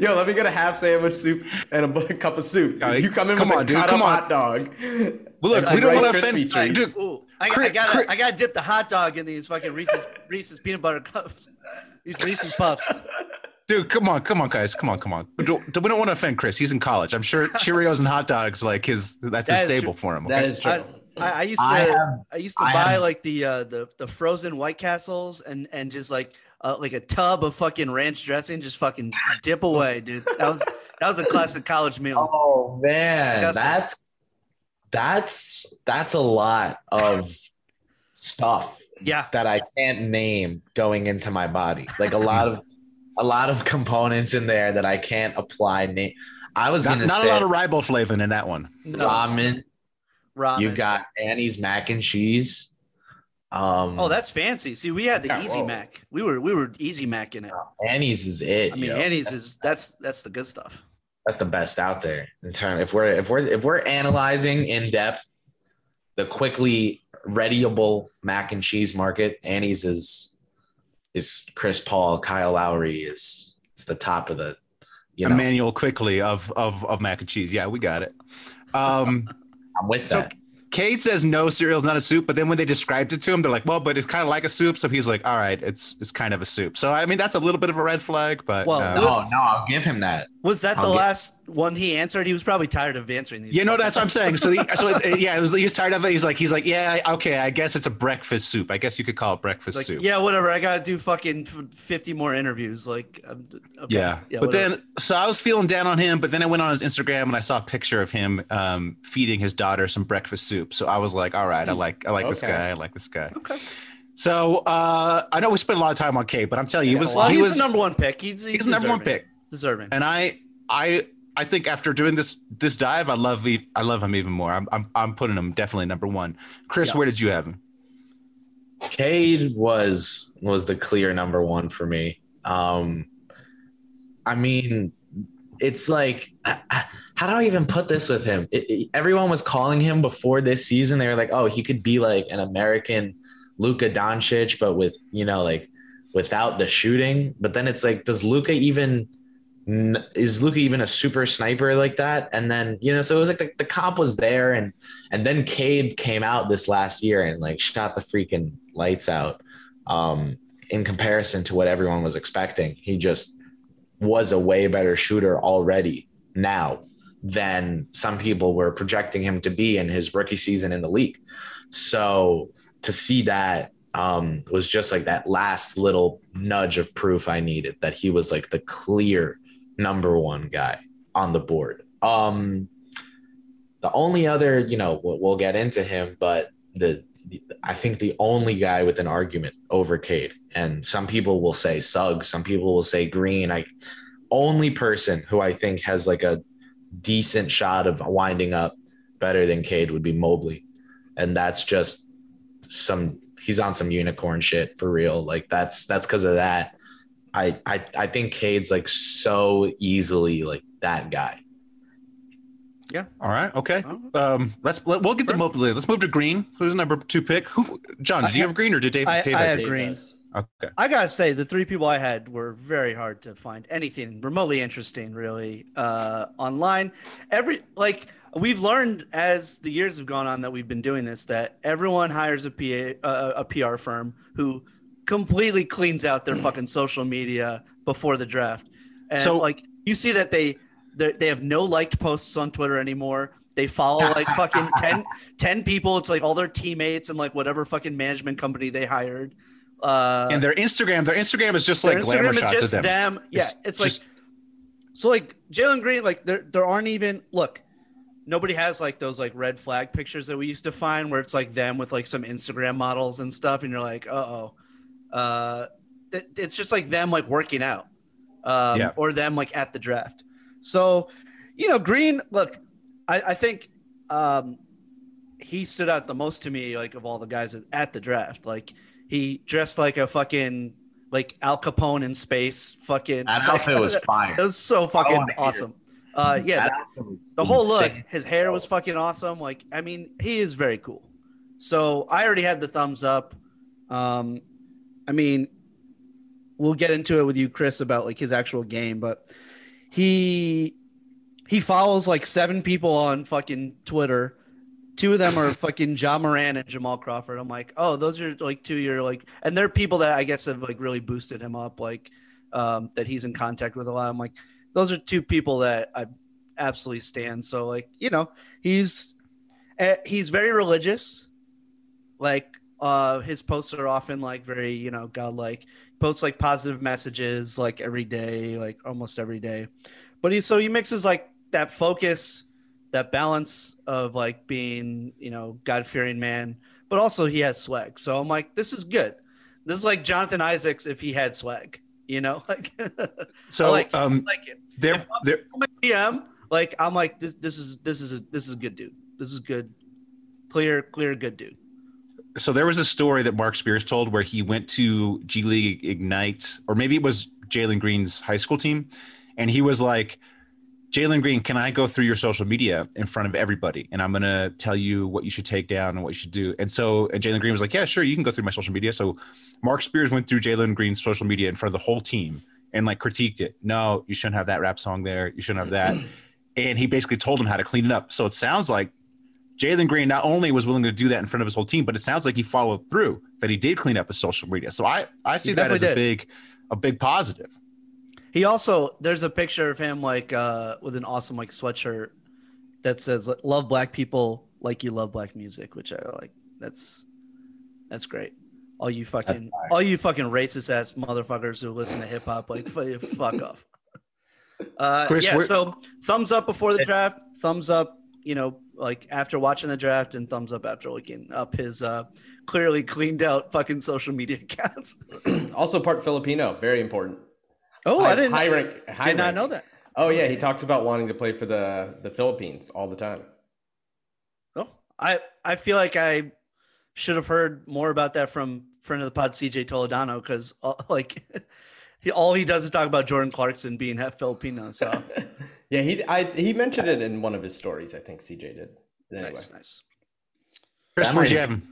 Yo, let me get a half sandwich soup and a cup of soup. You come in come with on, a dude, cut come up on. hot dog. Well, look, And we don't want to offend treats. dude. Ooh, I, I gotta, Chris- I gotta dip the hot dog in these fucking Reese's Reese's peanut butter cups. These Reese's puffs. Dude, come on, come on, guys, come on, come on. We don't, we don't want to offend Chris. He's in college. I'm sure Cheerios and hot dogs, like his, that's That a is stable true. for him. That okay? is true. I, I, I used to, I I, used to I buy have- like the uh, the the frozen White Castles and and just like uh, like a tub of fucking ranch dressing, just fucking dip away, dude. That was that was a classic college meal. Oh man, Disgusting. that's that's that's a lot of stuff Yeah, that I can't name going into my body. Like a lot of a lot of components in there that I can't apply name. I was Not, gonna say not a lot of riboflavin in that one. no, ramen. ramen. You got Annie's mac and cheese. Um, Oh, that's fancy. See, we had the Yeah, Easy whoa. Mac. We were we were Easy Mac in it. Annie's is it. I mean, yo. Annie's is that's that's the good stuff. That's the best out there in terms If we're if we're if we're analyzing in depth the quickly readyable mac and cheese market, Annie's is is Chris Paul, Kyle Lowry is it's the top of the you know. Immanuel Quickley of, of, of mac and cheese. Yeah, we got it. Um, I'm with so that. Cade says no, cereal's not a soup. But then when they described it to him, they're like, well, but it's kind of like a soup. So he's like, all right, it's it's kind of a soup. So I mean, that's a little bit of a red flag. But Well, uh, no, no, I'll give him that. Was that the I'll get- last one he answered? He was probably tired of answering these. you know, that's what I'm saying. So, the, so it, yeah, it was, he's tired of it. He's like, he's like, yeah, okay, I guess it's a breakfast soup. I guess you could call it breakfast like, soup. yeah, whatever. I gotta do fucking fifty more interviews. Like, um, okay. Yeah. but whatever. then, so I was feeling down on him, but then I went on his Instagram and I saw a picture of him um, feeding his daughter some breakfast soup. So I was like, all right, I like, I like this guy. I like this guy. Okay. So uh, I know we spent a lot of time on Cade, but I'm telling you, he was, well, he he's was the number one pick. He's, he's, he's the number one pick. Deserving. And I, I, I think after doing this, this dive, I love, I love him even more. I'm, I'm, I'm putting him definitely number one. Chris, Yeah. where did you have him? Cade was was the clear number one for me. Um, I mean, it's like, how do I even put this with him? It, it- everyone was calling him before this season. They were like, oh, he could be like an American Luka Doncic, but with you know, like without the shooting. But then it's like, does Luka even? Is Luka even a super sniper like that? And then you know, so it was like the, the comp was there, and and then Cade came out this last year and like shot the freaking lights out. Um, in comparison to what everyone was expecting, he just was a way better shooter already now than some people were projecting him to be in his rookie season in the league. So to see that um, was just like that last little nudge of proof I needed that he was like the clear number one guy on the board. Um, the only other, you know, we'll, we'll get into him, but the, the I think the only guy with an argument over Cade, and some people will say Suggs, some people will say Green. I only person who I think has like a decent shot of winding up better than Cade would be Mobley, and that's just some he's on some unicorn shit for real. Like that's that's because of that. I, I I think Cade's like so easily like that guy. Yeah. All right. Okay. Um, let's let, we'll get to Mobley. Let's move to Green. Who's the number two pick? Who? John, did you have Green or did Dave? I- Dave I have had Green? Green. Okay. I gotta say, the three people I had were very hard to find anything remotely interesting, really, uh, online. Every like we've learned as the years have gone on that we've been doing this that everyone hires a PA, uh, a PR firm who completely cleans out their fucking social media before the draft, and So- like you see that they they they have no liked posts on Twitter anymore. They follow like fucking 10, 10 people. It's like all their teammates and like whatever fucking management company they hired. Uh, And their Instagram, their Instagram is just like glamour Instagram is shots just of them. them. Yeah, it's, like just- so like Jalen Green. Like there there aren't even look. Nobody has like those like red flag pictures that we used to find where it's like them with like some Instagram models and stuff, and you're like, uh oh. Uh, it, it's just like them like working out, um, Yeah. or them like at the draft. So you know, Green. Look, I, I think um, he stood out the most to me, like of all the guys at- the draft. Like he dressed like a fucking like Al Capone in space. Fucking That outfit was fire. It was so fucking it. awesome. Uh, yeah, That the, outfit was the whole look, his hair was fucking awesome. Like, I mean, he is very cool. So I already had the thumbs up. Um, I mean, we'll get into it with you, Chris, about like his actual game, but he he follows like seven people on fucking Twitter. Two of them are fucking Ja Morant and Jamal Crawford. I'm like, oh, those are like two you're like, and they're people that I guess have like really boosted him up, like um, that he's in contact with a lot. I'm like, those are two people that I absolutely stand. So like, you know, he's eh, he's very religious. Like uh his posts are often like very, you know, godlike. Posts like positive messages like every day, like almost every day. But he so he mixes like that focus, that balance of like being, you know, God-fearing man, but also he has swag. So I'm like, this is good. This is like Jonathan Isaacs if he had swag, you know? Like So I like, um, I like it. there, there, DM, like I'm like this. This is this is a this is a good dude. This is good, clear, clear, good dude. So there was a story that Marc Spears told where he went to G League Ignite, or maybe it was Jalen Green's high school team, and he was like, Jalen Green, can I go through your social media in front of everybody? And I'm gonna tell you what you should take down and what you should do. And so and Jalen Green was like, Yeah, sure, you can go through my social media. So Marc Spears went through Jalen Green's social media in front of the whole team and like critiqued it. No, you shouldn't have that rap song there. You shouldn't have that. and he basically told him how to clean it up. So it sounds like Jalen Green not only was willing to do that in front of his whole team, but it sounds like he followed through that he did clean up his social media. So I I see that as a big a big positive. He also there's a picture of him like uh with an awesome like sweatshirt that says "Love black people like you love black music," which I like. That's that's great. All you fucking all you fucking racist ass motherfuckers who listen to hip hop, like fuck off. Uh, Chris, yeah, so thumbs up before the draft, thumbs up, you know, like after watching the draft, and thumbs up after looking up his uh clearly cleaned out fucking social media accounts. Also, part Filipino, very important. Oh, high, I didn't, high rank. High did not know that. Oh yeah, he talks about wanting to play for the the Philippines all the time. Oh, I I feel like I should have heard more about that from friend of the pod CJ Toledano because uh, like he all he does is talk about Jordan Clarkson being half Filipino. So Yeah, he I, he mentioned it in one of his stories. I think CJ did. Anyway, nice, nice. Chris, That where'd might- you have him?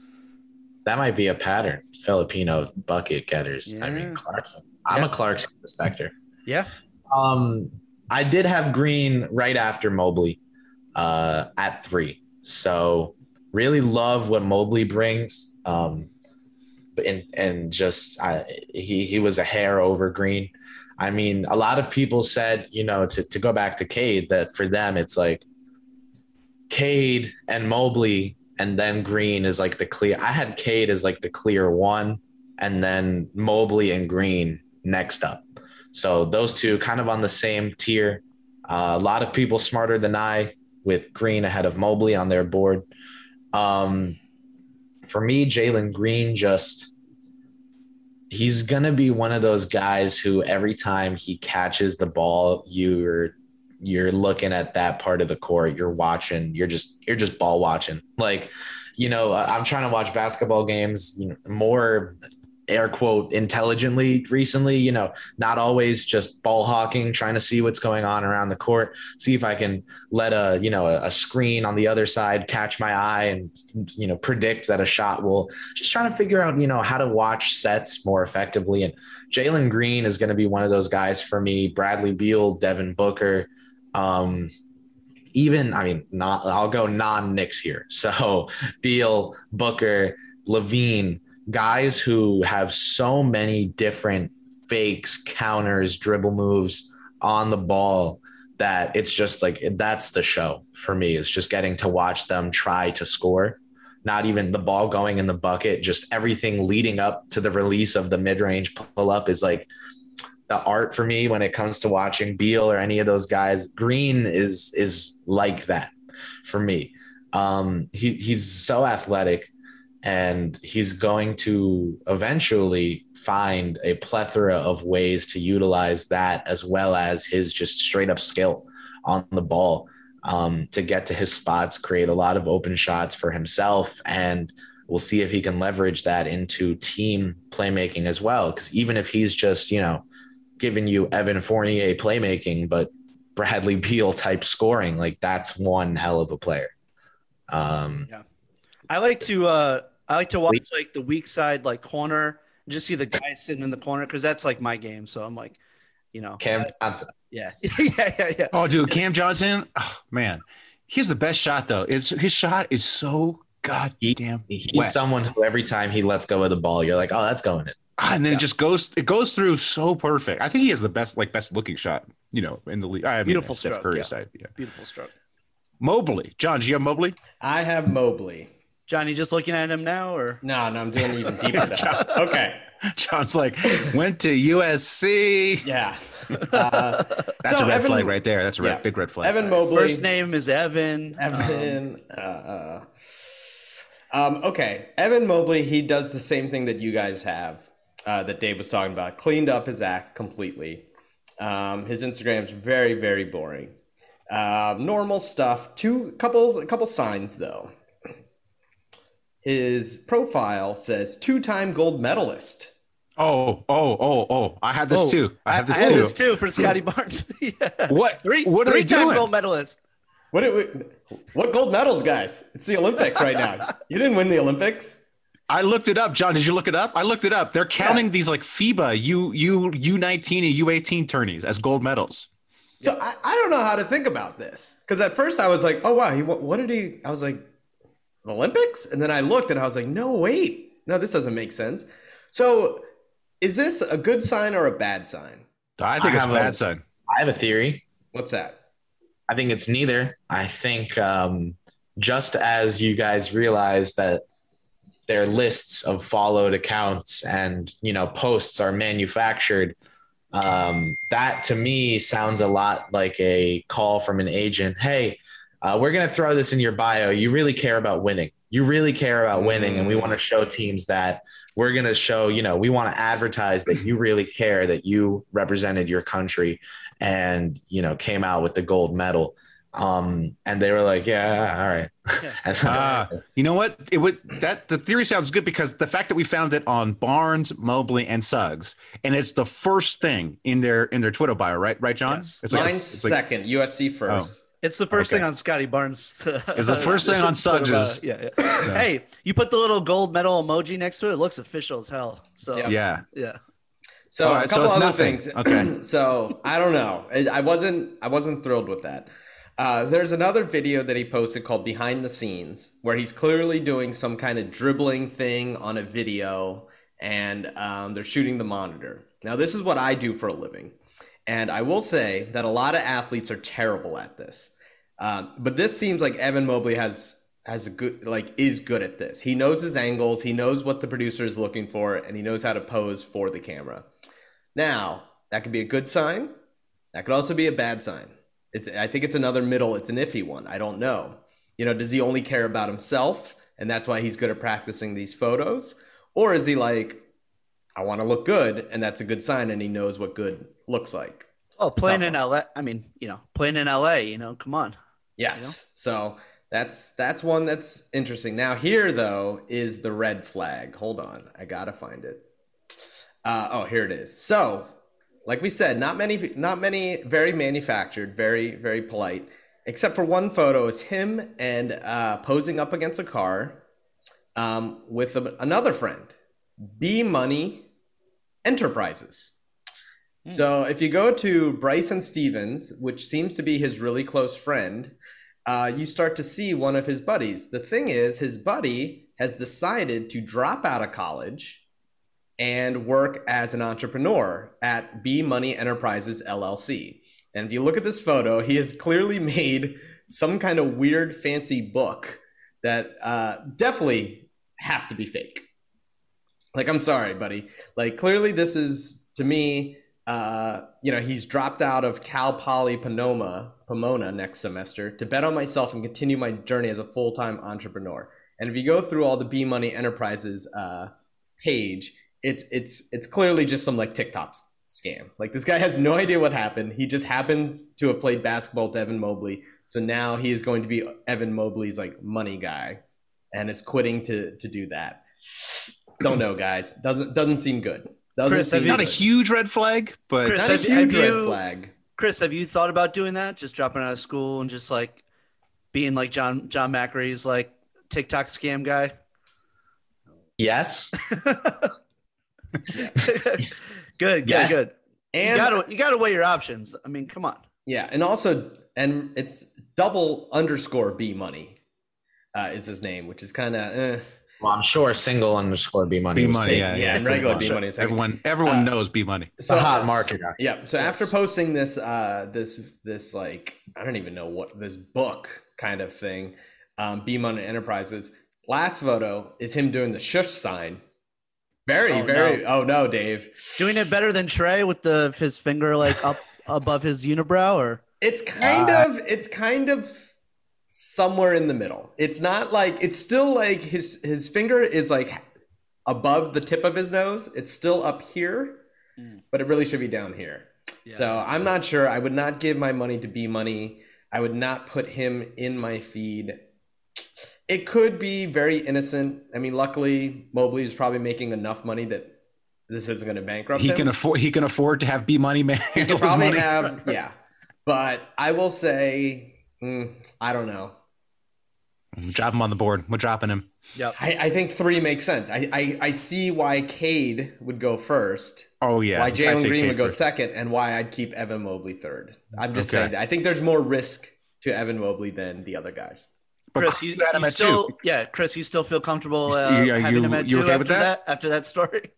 That might be a pattern. Filipino bucket getters. I mean Clarkson. I'm Yeah. a Clarkson respecter. Yeah, Um, I did have Green right after Mobley, uh, at three. So really love what Mobley brings. Um, and and just I, he he was a hair over Green. I mean, a lot of people said, you know, to to go back to Cade, that for them it's like Cade and Mobley, and then Green is like the clear. I had Cade as like the clear one, and then Mobley and Green next up. So those two kind of on the same tier. Uh, a lot of people smarter than I with Green ahead of Mobley on their board. Um, for me, Jalen Green just he's gonna be one of those guys who every time he catches the ball, you're you're looking at that part of the court, you're watching, you're just you're just ball watching. Like, you know, I'm trying to watch basketball games more air quote intelligently recently, you know, not always just ball hawking, trying to see what's going on around the court, see if I can let a, you know, a, a screen on the other side catch my eye and, you know, predict that a shot will just trying to figure out, you know, how to watch sets more effectively. And Jalen Green is going to be one of those guys for me, Bradley Beal, Devin Booker, um, even, I mean, not, I'll go non Knicks here. So Beal, Booker, LaVine, guys who have so many different fakes, counters, dribble moves on the ball that it's just like that's the show for me. It's just getting to watch them try to score. Not even the ball going in the bucket, just everything leading up to the release of the mid range pull up is like the art for me when it comes to watching Beal or any of those guys. Green is is like that for me. Um, he, he's so athletic and he's going to eventually find a plethora of ways to utilize that as well as his just straight up skill on the ball um, to get to his spots, create a lot of open shots for himself. And we'll see if he can leverage that into team playmaking as well. Because even if he's just, you know, giving you Evan Fournier playmaking, but Bradley Beal type scoring, like that's one hell of a player. Um, Yeah. I like to uh I like to watch like the weak side like corner, and just see the guy sitting in the corner because that's like my game. So I'm like, you know, Cam I- Johnson. yeah, yeah, yeah, yeah. Oh, dude, Cam Johnson. Oh, man, he's the best shot though. It's his shot is so goddamn He's wet. someone who every time he lets go of the ball, you're like, oh, that's going in. Ah, and then it just goes it goes through so perfect. I think he has the best like best looking shot, you know, in the league. I mean, Beautiful Steph stroke, Curry yeah. aside, yeah. Beautiful stroke. Mobley, John, do you have Mobley? I have Mobley. Johnny, just looking at him now, or No, no, I'm doing even deeper stuff. Okay. John's like went to USC. Yeah. Uh, That's So a red Evan- flag right there. That's a red, yeah. big red flag. Evan Mobley. first name is Evan. Evan. uh, um, okay, Evan Mobley. He does the same thing that you guys have, uh, that Dave was talking about. Cleaned up his act completely. Um, his Instagram's very, very boring. Um, normal stuff. Two couple, a couple signs though. His profile says two-time gold medalist. Oh, oh, oh, oh! I had this Oh, too. I have this I had this too for Scotty Barnes. yeah. What? Three, what are they three-time doing? gold medalist. What? do we- What gold medals, guys? It's the Olympics right now. You didn't win the Olympics. I looked it up, John. Did you look it up? I looked it up. They're counting these like FIBA U U U nineteen and U eighteen tourneys as gold medals. So I, I don't know how to think about this because at first I was like, oh wow, he what, what did he? I was like, the Olympics, and then I looked and I was like, no wait, no this doesn't make sense. So is this a good sign or a bad sign? I think I it's a a- bad sign. I have a theory. What's that? I think it's neither. I think um, just as you guys realize that their lists of followed accounts and you know posts are manufactured, um, that to me sounds a lot like a call from an agent. Hey, uh, we're gonna throw this in your bio. You really care about winning. You really care about winning, and we want to show teams that we're going to show, you know, we want to advertise that you really care that you represented your country and, you know, came out with the gold medal. Um, and they were like, yeah, all right. And- Ah, you know what? It would that the theory sounds good because the fact that we found it on Barnes, Mobley, and Suggs, and it's the first thing in their in their Twitter bio, right? Right, John? Yes. It's like, Mine's it's like second, USC first. It's the first Okay. thing on Scotty Barnes. It's the first thing on Suggs. Yeah, yeah. Hey, you put the little gold medal emoji next to it. It looks official as hell. So Yeah. yeah. yeah. So All a right, so couple it's other nothing. things. Okay. so I don't know. I I wasn't I wasn't thrilled with that. Uh, there's another video that he posted called "Behind the Scenes," where he's clearly doing some kind of dribbling thing on a video, and um, they're shooting the monitor. Now, this is what I do for a living, and I will say that a lot of athletes are terrible at this. Um, but this seems like Evan Mobley has has a good like is good at this. He knows his angles, he knows what the producer is looking for, and he knows how to pose for the camera. Now, that could be a good sign. That could also be a bad sign. It's I think it's another middle, it's an iffy one. I don't know. You know, does he only care about himself and that's why he's good at practicing these photos? Or is he like, I want to look good, and that's a good sign, and he knows what good looks like? Oh, playing in LA. I mean, you know, playing in LA. You know, come on. Yes. So that's that's one that's interesting. Now here though is the red flag. Hold on, I gotta find it. Uh, oh, here it is. So, like we said, not many, not many, very manufactured, very very polite. Except for one photo, is him and uh, posing up against a car um, with a, another friend, B Money Enterprises. So if you go to Bryson Stevens, which seems to be his really close friend, uh, you start to see one of his buddies. The thing is, his buddy has decided to drop out of college and work as an entrepreneur at B Money Enterprises LLC. And if you look at this photo, he has clearly made some kind of weird, fancy book that uh, definitely has to be fake. Like, I'm sorry, buddy. Like, clearly, this is to me uh, you know, he's dropped out of Cal Poly Pomona, Pomona next semester to bet on myself and continue my journey as a full time entrepreneur. And if you go through all the B Money Enterprises uh, page, it's it's it's clearly just some like TikTok scam. Like this guy has no idea what happened. He just happens to have played basketball with Evan Mobley. So now he is going to be Evan Mobley's like money guy and is quitting to to do that. Don't know, guys. Doesn't doesn't seem good. Doesn't Chris, seem have you- Not a huge red flag, but Chris, Not a have- huge have red you- flag. Chris, have you thought about doing that? Just dropping out of school and just like being like John John Macary's like TikTok scam guy? Yes. good, good, Yes. good. You And gotta you gotta weigh your options. I mean, come on. Yeah, and also, and it's double underscore B money uh, is his name, which is kind of eh. Well, I'm sure single underscore B money B money, yeah, yeah, yeah. and regular B Sure. money. Is everyone everyone Uh, knows B money. It's a hot market. out Yeah. So Yes. after posting this, uh, this, this like I don't even know what this book kind of thing, um, B Money Enterprises. Last photo is him doing the shush sign. Very, Oh, very. Oh no, Dave. Doing it better than Trey with the his finger like up above his unibrow, or It's kind of it's kind of somewhere in the middle. It's not like it's still like his his finger is like above the tip of his nose. It's still up here, Mm. but it really should be down here. Yeah. So I'm not sure. I would not give my money to B Money. I would not put him in my feed. It could be very innocent. I mean, luckily Mobley is probably making enough money that this isn't going to bankrupt He him. can afford he can afford to have B money man He his probably money. have, yeah. But I will say, mm, I don't know. Drop him on the board. We're dropping him. yep. I, I think three makes sense. I, I, I see why Cade would go first, Oh yeah. why Jalen Green Cade would go first. second, and why I'd keep Evan Mobley third. I'm just Okay. saying that. I think there's more risk to Evan Mobley than the other guys. But Chris, you, had him you still, two. yeah, Chris, you still feel comfortable uh, You- are having you- him at you two okay after with that? that? After that story?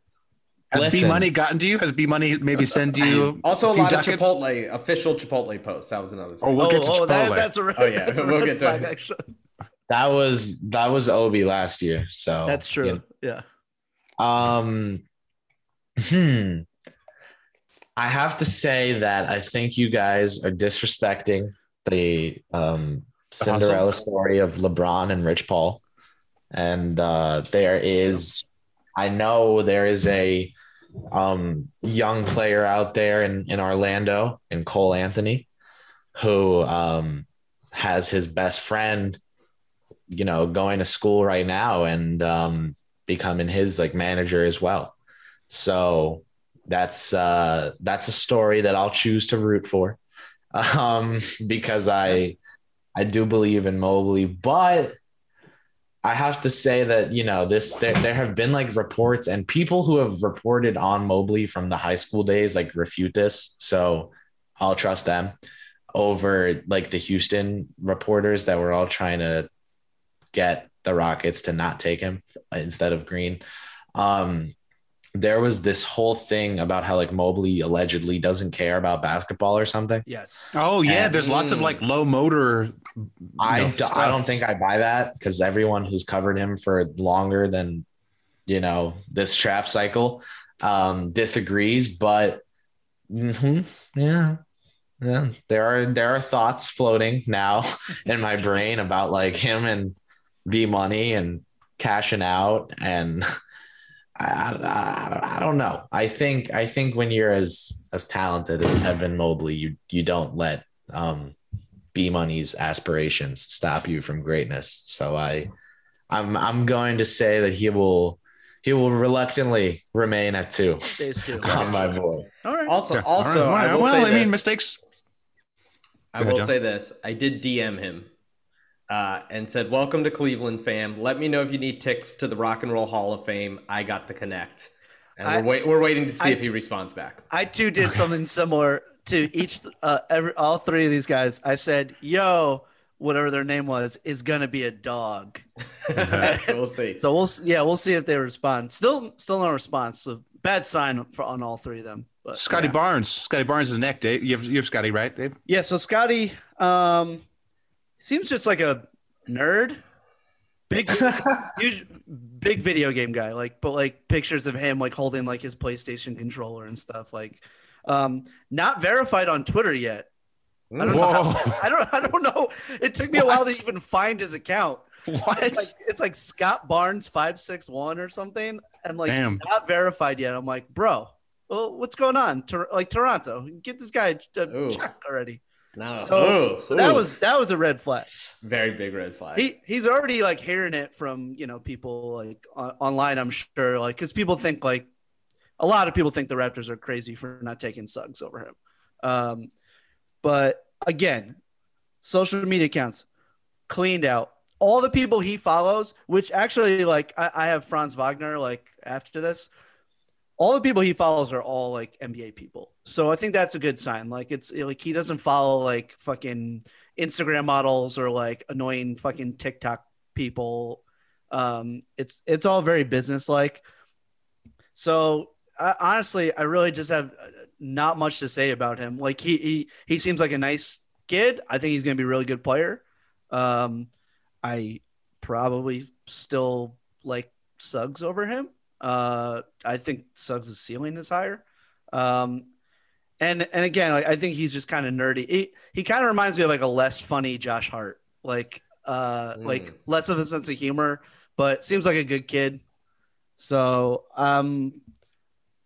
Has B money gotten to you? Has B money maybe send you Also, a few lot ducats? of Chipotle, official Chipotle posts. That was another thing. Oh, we'll oh, get to oh, that, that's a red, Oh, yeah, that's we'll red get to flag, actually. That was that was Obi last year. So That's true. Yeah. Um, hmm. I have to say that I think you guys are disrespecting the um, The hustle? Cinderella story of LeBron and Rich Paul. And uh, there is, I know there is a um, young player out there in, in Orlando, in Cole Anthony, who um, has his best friend, you know, going to school right now and um, becoming his like manager as well. So that's uh, that's a story that I'll choose to root for um, because I I do believe in Mobley, but I have to say that you know this there, there have been like reports and people who have reported on Mobley from the high school days like refute this, so I'll trust them over like the Houston reporters that were all trying to get the Rockets to not take him instead of Green. Um, there was this whole thing about how like Mobley allegedly doesn't care about basketball or something. Yes. Oh yeah, And- there's lots of like low motor. you I, know, d- I stuff. don't think I buy that because everyone who's covered him for longer than you know this draft cycle um, disagrees. But mhm, yeah, yeah, there are there are thoughts floating now in my brain about like him and B Money and cashing out and. I, I, I don't know. I think I think when you're as as talented as Evan Mobley, you you don't let um, B Money's aspirations stop you from greatness. So I, I'm I'm going to say that he will he will reluctantly remain at two Stays two. on my board. All right. Also, Okay. also, All right. I will well, say I mean, mistakes. I Go ahead, will say this. I did DM him uh, and said, Welcome to Cleveland, fam. Let me know if you need ticks to the Rock and Roll Hall of Fame. I got the connect. And I- we're, wait, we're waiting to see I- if he responds back. I too did something similar to each, uh, every, all three of these guys. I said, "Yo, whatever their name was, is gonna be a dog." so we'll see. So we'll, yeah, we'll see if they respond. Still, still no response. So bad sign for on all three of them. But Scotty yeah. Barnes. Scotty Barnes' is neck, Dave. You have you have Scotty, right, Dave? Yeah, so Scotty um seems just like a nerd. Big huge big video game guy. Like but like pictures of him like holding like his PlayStation controller and stuff like um not verified on Twitter yet. I don't know. How- I don't I don't know. It took me a while to even find his account. What? It's like it's like Scott Barnes 561 or something and like Damn. not verified yet. I'm like, "Bro, well, what's going on? Tor- like Toronto, get this guy a Ooh. check already. No. So Ooh, that was that was a red flag. very big red flag. He he's already like hearing it from you know people like on, online. I'm sure like because people think like a lot of people think the Raptors are crazy for not taking Suggs over him. Um, but again, social media accounts cleaned out. All the people he follows, which actually like I, I have Franz Wagner like after this. All the people he follows are all like NBA people. So I think that's a good sign. Like it's like he doesn't follow like fucking Instagram models or like annoying fucking TikTok people. Um, it's it's all very business like. So I, honestly, I really just have uh, not much to say about him. Like he he he seems like a nice kid. I think he's to be a really good player. Um, I probably still like Suggs over him. Uh, I think Suggs' ceiling is higher. Um, and and again, like, I think he's just kind of nerdy. He he kind of reminds me of like a less funny Josh Hart, like uh, like less of a sense of humor, but seems like a good kid. So um,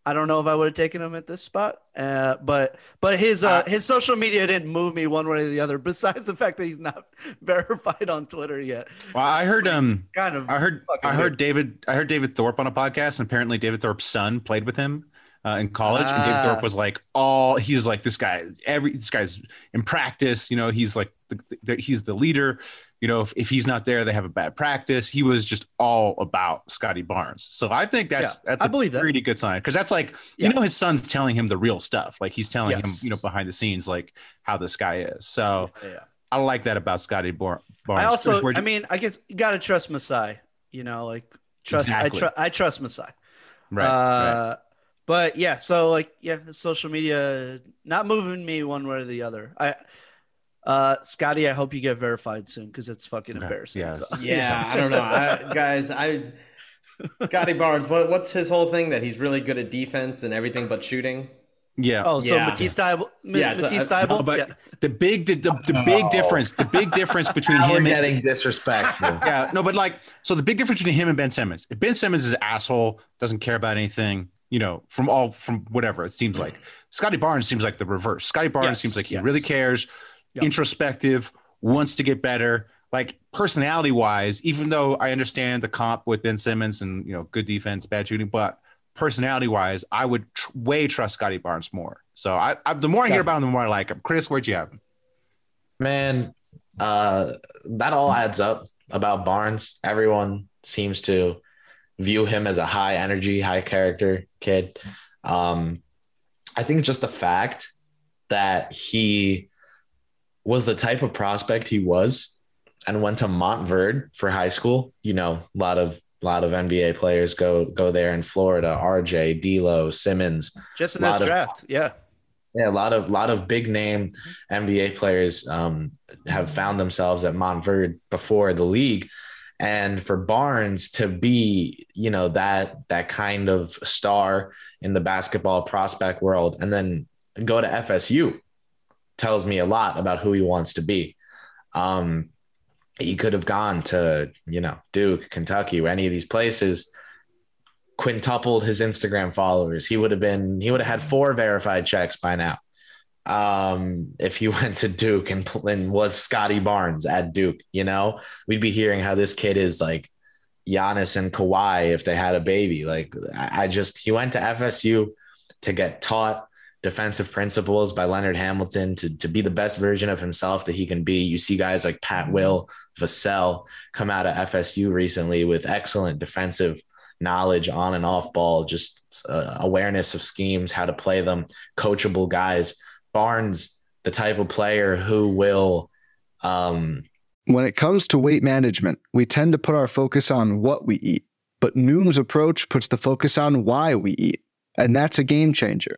I don't know if I would have taken him at this spot, uh, but but his uh, his social media didn't move me one way or the other. Besides the fact that he's not verified on Twitter yet, Well, I heard um kind of I heard I heard weird. David I heard David Thorpe on a podcast, and apparently David Thorpe's son played with him uh, in college, and David Ah. Thorpe was like, all he's like this guy. Every this guy's in practice, you know, he's like the, the, he's the leader. You know, if, if he's not there, they have a bad practice. He was just all about Scotty Barnes. So I think that's Yeah, that's I a believe that. pretty good sign because that's like Yeah. you know his son's telling him the real stuff. Like he's telling Yes. him, you know, behind the scenes, like how this guy is. So Yeah. I like that about Scotty Bar- Barnes. I also, I mean, I guess you got to trust Masai. You know, like trust. Exactly. I, tr- I trust Masai. right, uh, right. But yeah, so like yeah, social media not moving me one way or the other. I, uh, Scotty, I hope you get verified soon because it's fucking Okay, embarrassing. yeah, So- Yeah, I don't know, I, guys. I Scotty Barnes. What, what's his whole thing? That he's really good at defense and everything but shooting. Yeah. Oh, so Yeah. Matisse Thybulle, Yeah, so Matisse I- Thybulle? No, but yeah. the big the, the, the big difference the big difference between Now we're him and getting disrespectful. yeah no but like so the big difference between him and Ben Simmons if Ben Simmons is an asshole doesn't care about anything you know from all from whatever it seems like Scotty Barnes seems like the reverse Scotty Barnes Yes, seems like he yes. really cares Yep. introspective wants to get better like personality wise even though I understand the comp with Ben Simmons and you know good defense bad shooting but personality wise I would tr- way trust Scotty Barnes more so I, I the more I hear about him the more I like him Chris where'd you have him Man, uh, that all adds up about Barnes. Everyone seems to view him as a high energy, high character kid. Um, I think just the fact that he was the type of prospect he was and went to Montverde for high school. You know, a lot of a lot of NBA players go go there in Florida. RJ, D'Lo, Simmons. Just in this of- draft. Yeah. Yeah, a lot of lot of big name NBA players um, have found themselves at Montverde before the league, and for Barnes to be, you know, that that kind of star in the basketball prospect world, and then go to FSU, tells me a lot about who he wants to be. Um, he could have gone to, you know, Duke, Kentucky, any of these places quintupled his Instagram followers. He would have been he would have had four verified checks by now. Um, if he went to Duke and, and was Scotty Barnes at Duke, you know, we'd be hearing how this kid is like Giannis and Kawhi if they had a baby. Like I just he went to FSU to get taught defensive principles by Leonard Hamilton to, to be the best version of himself that he can be. You see guys like Pat Will, Vassell come out of FSU recently with excellent defensive knowledge on and off ball, just uh, awareness of schemes, how to play them, coachable guys. Barnes, the type of player who will, um, When it comes to weight management, we tend to put our focus on what we eat, but Noom's approach puts the focus on why we eat. And that's a game changer.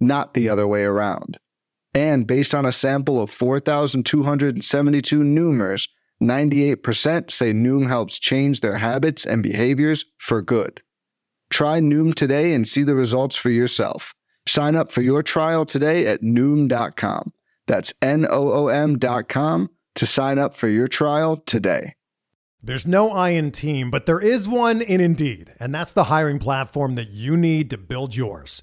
Not the other way around. And based on a sample of 4,272 Noomers, 98% say Noom helps change their habits and behaviors for good. Try Noom today and see the results for yourself. Sign up for your trial today at Noom.com. That's N O O M.com to sign up for your trial today. There's no I in team, but there is one in Indeed, and that's the hiring platform that you need to build yours.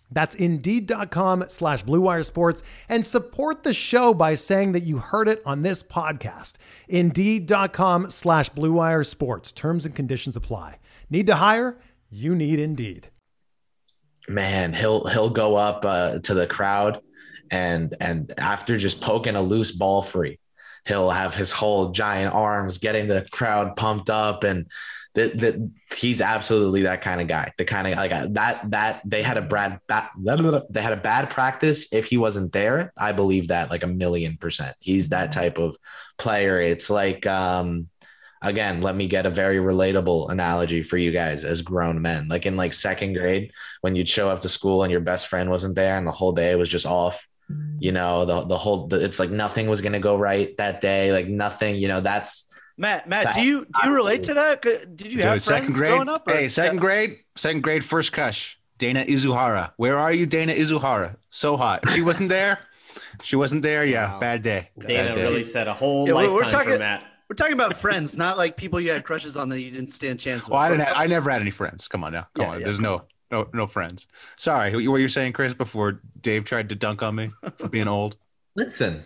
That's Indeed.com slash BlueWire Sports and support the show by saying that you heard it on this podcast. Indeed.com slash BlueWire Sports. Terms and conditions apply. Need to hire? You need Indeed. man, he'll he'll go up uh, to the crowd, and and after just poking a loose ball free, he'll have his whole giant arms getting the crowd pumped up, and that that he's absolutely that kind of guy. The kind of like that that they had a bad they had a bad practice if he wasn't there. I believe that like a million percent. He's that type of player. It's like um again, let me get a very relatable analogy for you guys as grown men. Like in like second grade, when you'd show up to school and your best friend wasn't there and the whole day was just off, you know, the the whole the, it's like nothing was gonna go right that day. Like nothing, you know, that's Matt, Matt, do you do you relate to that? Did you Dude, have second friends grade. growing up? or- Hey, second grade, second grade, first crush, Dana Izuhara. Where are you, Dana Izuhara? So hot. She wasn't there. She wasn't there. Yeah, Wow. bad day. Dana Bad day. really set a whole Yeah, we're- we're lifetime for talking- Matt. We're talking about friends, not like people you had crushes on that you didn't stand a chance with. Well, I didn't. Have, I never had any friends. Come on now. Come Yeah, on. yeah, There's come no, no, no friends. Sorry. What you're saying, Chris? Before Dave tried to dunk on me for being old. listen.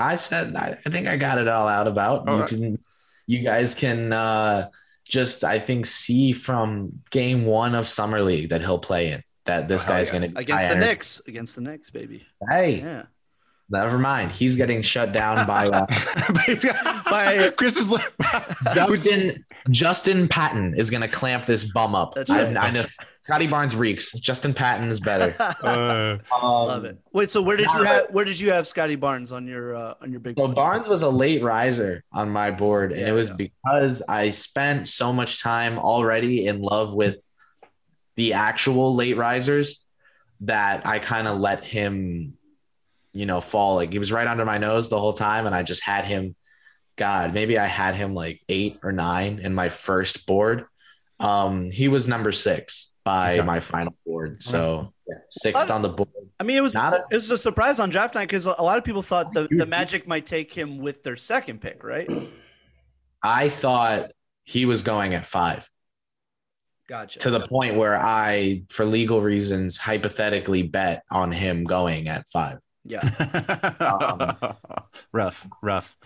I said I, I think I got it all out about. All you right. can you guys can uh just I think see from game one of summer league that he'll play in that this Oh, guy's yeah. gonna be against the energy. Knicks, against the Knicks, baby. Hey, Yeah. Never mind. He's getting shut down by uh, By- Chris is Justin Justin Patton is gonna clamp this bum up. That's I, right. I know Scotty Barnes reeks. Justin Patton is better. uh, Love it. Wait, so where did you have where did you have Scotty Barnes on your uh, on your big? So board? Barnes was a late riser on my board, and Yeah, it was yeah. because I spent so much time already in love with the actual late risers that I kind of let him, you know, fall. Like he was right under my nose the whole time, and I just had him. God, maybe I had him like eight or nine in my first board. Um, he was number six by Okay. my final board, so yeah, sixth on the board. I mean, it was Not a- it was a surprise on draft night because a lot of people thought the, the Magic might take him with their second pick, right? I thought he was going at five. Gotcha. to the point where I, for legal reasons, hypothetically bet on him going at five. Yeah. rough, rough.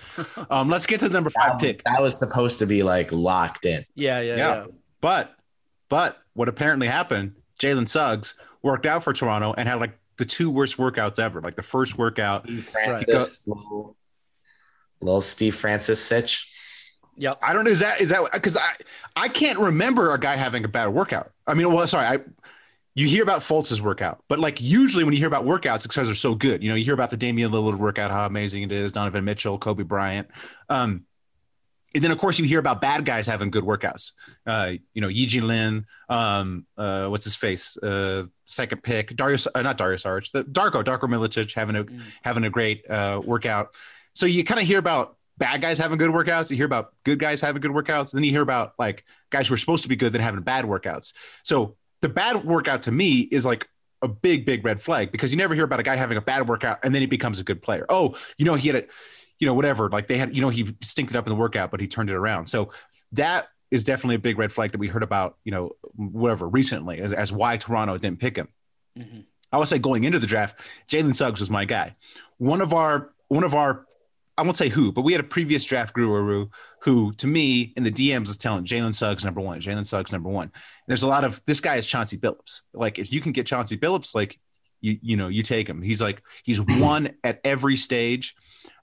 Um, let's get to the number five That, pick. that was supposed to be like locked in. Yeah, yeah, Yeah. yeah. But, but what apparently happened? Jalen Suggs worked out for Toronto and had like the two worst workouts ever. Like the first workout, Steve Francis, little, little Steve Francis sitch. Yep. I don't know. Is that is that because I I can't remember a guy having a bad workout. I mean, well, sorry, I you hear about Fultz's workout, but like usually when you hear about workouts, it's because they're so good. You know, you hear about the Damian Lillard workout, how amazing it is, Donovan Mitchell, Kobe Bryant. Um, and then of course you hear about bad guys having good workouts. Uh, you know, Yi Lin, um, uh, what's his face, uh, second pick, Darius, uh, not Darius Arch, the Darko, Darko Milicic having a having a great uh, workout. So you kind of hear about bad guys having good workouts. You hear about good guys having good workouts. And Then you hear about like guys who are supposed to be good then having bad workouts. So the bad workout to me is like a big, big red flag because you never hear about a guy having a bad workout and then he becomes a good player. Oh, you know, he had a, you know, whatever. Like they had, you know, he stinked it up in the workout, but he turned it around. So that is definitely a big red flag that we heard about, you know, whatever recently as, as why Toronto didn't pick him. Mhm. I would say going into the draft, Jalen Suggs was my guy. One of our one of our I won't say who, but we had a previous draft guru who, to me, in the DMs was telling Jalen Suggs number one, Jalen Suggs number one. There's a lot of this guy is Chauncey Billups. Like if you can get Chauncey Billups, like you you know you take him. He's like he's one at every stage.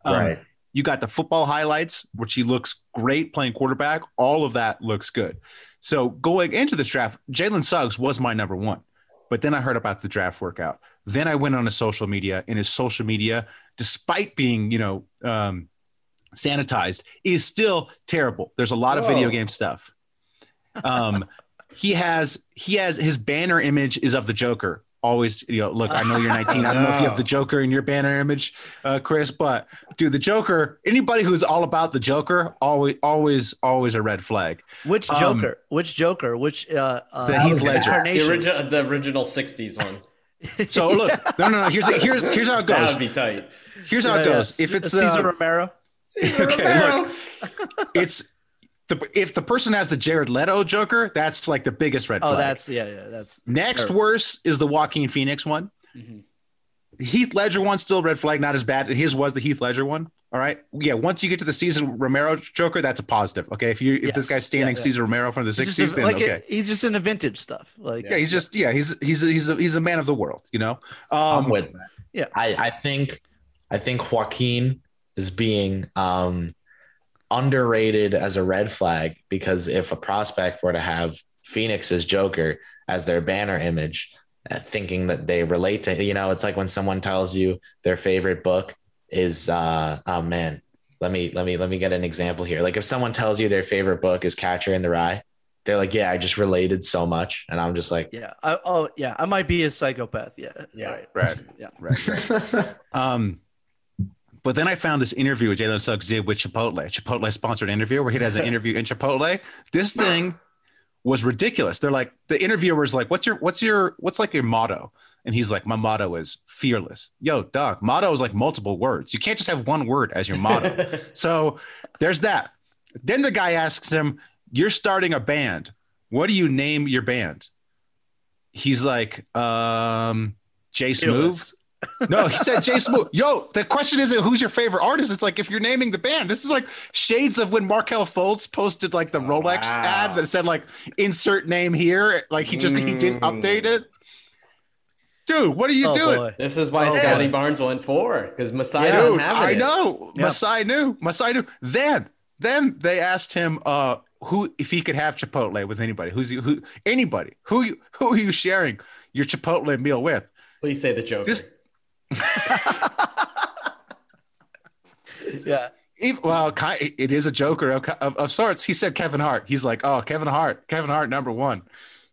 Um, Right. You got the football highlights, which he looks great playing quarterback. All of that looks good. So going into this draft, Jalen Suggs was my number one. But then I heard about the draft workout. Then I went on his social media, and his social media, despite being, you know, um, sanitized, is still terrible. There's a lot of video game stuff. Um, he has he has his banner image is of the Joker. Always, you know, look, I know you're 19. I don't know if you have the Joker in your banner image, uh, Chris, but dude, the Joker. Anybody who's all about the Joker, always, always, always a red flag. Which Um, Joker? Which Joker? Which uh, uh The Heath Ledger. The original, the original '60s one. So look, no, no, no. Here's here's here's how it goes. That goes. would be tight. Here's how it goes. yeah. If it's Cesar uh, Romero, okay, look, it's the, if the person has the Jared Leto Joker, that's like the biggest red flag. oh, that's yeah, yeah, that's Next terrible. worst is the Joaquin Phoenix one. Mhm. The Heath Ledger one still red flag, not as bad. His was the Heath Ledger one. All right, yeah. Once you get to the Cesar Romero Joker, that's a positive. Okay, if you if this guy's standing Yeah, yeah. Cesar Romero from the He's just '60s, a- then like okay. it- he's just into vintage stuff. Like yeah, he's just yeah, he's he's he's a, he's a man of the world, you know. Um, I'm with yeah. I, I think I think Joaquin is being um underrated as a red flag because if a prospect were to have Phoenix's Joker as their banner image, uh, thinking that they relate to, you know, it's like when someone tells you their favorite book is uh oh man, let me let me let me get an example here. Like if someone tells you their favorite book is Catcher in the Rye, they're like, yeah, I just related so much, and I'm just like, yeah. I, oh yeah, I might be a psychopath. Yeah, Yeah. right. Right. Yeah. Right. right. um, but then I found this interview with Jalen Suggs did with Chipotle, Chipotle sponsored interview where he does an interview in Chipotle. This thing was ridiculous. They're like the interviewer's like, "What's your what's your what's like your motto?" And he's like, "My motto is fearless." Yo, dog, motto is like multiple words. You can't just have one word as your motto. so there's that. Then the guy asks him, "You're starting a band. What do you name your band?" He's like, um, Jay Smooth. No, he said Jay Smooth. Yo, the question isn't who's your favorite artist. It's like if you're naming the band. This is like shades of when Markelle Fultz posted like the Rolex Wow. ad that said like insert name here. Like he just he didn't Mm. update it. Dude, what are you Oh, doing? boy. This is why Oh, Scottie. Barnes went four because Masai Yeah. didn't Dude, have I it. know. Yeah. Masai knew. Masai knew. Then, then they asked him uh who if he could have Chipotle with anybody. Who's you who anybody? Who you who are you sharing your Chipotle meal with? Please say the joke. This- Yeah. Even, well, it is a Joker of, of, of sorts. He said Kevin Hart. He's like, oh, Kevin Hart, Kevin Hart, number one.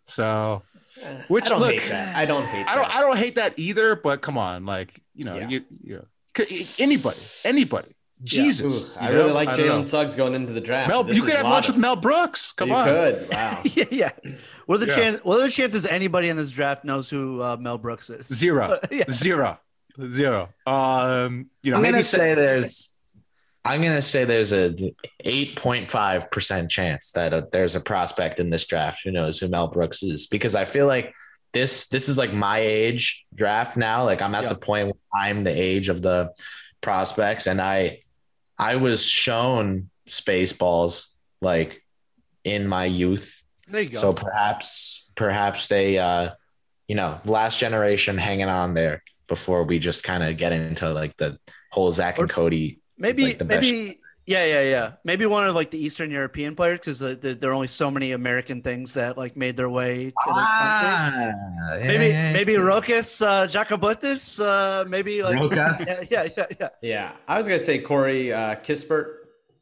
So, which I don't look, hate that. I don't hate I don't, that. I don't hate that either. But come on, like you know, Yeah. you, you c- anybody, anybody, Jesus, Ooh, I you really know? like I. Jalen Suggs going into the draft. Mel, you could have lunch of- with Mel Brooks. Come you on, could. Wow. yeah, yeah. What are the Yeah. chance? What are the chances anybody in this draft knows who uh, Mel Brooks is? zero, Yeah. zero, zero. Um, you know, I'm maybe gonna say say there's I'm gonna say there's a 8.5 percent chance that uh there's a prospect in this draft who knows who Mel Brooks is because I feel like this this is like my age draft now. Like I'm at Yeah. the point where I'm the age of the prospects, and I I was shown Spaceballs like in my youth, There you go. so perhaps perhaps they uh you know last generation hanging on there before we just kind of get into like the whole Zach and Cody maybe, like the best- maybe, yeah, yeah, yeah. Maybe one of like the Eastern European players because the, the, there are only so many American things that like made their way to the country. Maybe, maybe Rokas uh, Jokubaitis, uh, maybe like Rokas? Yeah, yeah, yeah, yeah. Yeah, I was gonna say Corey uh, Kispert,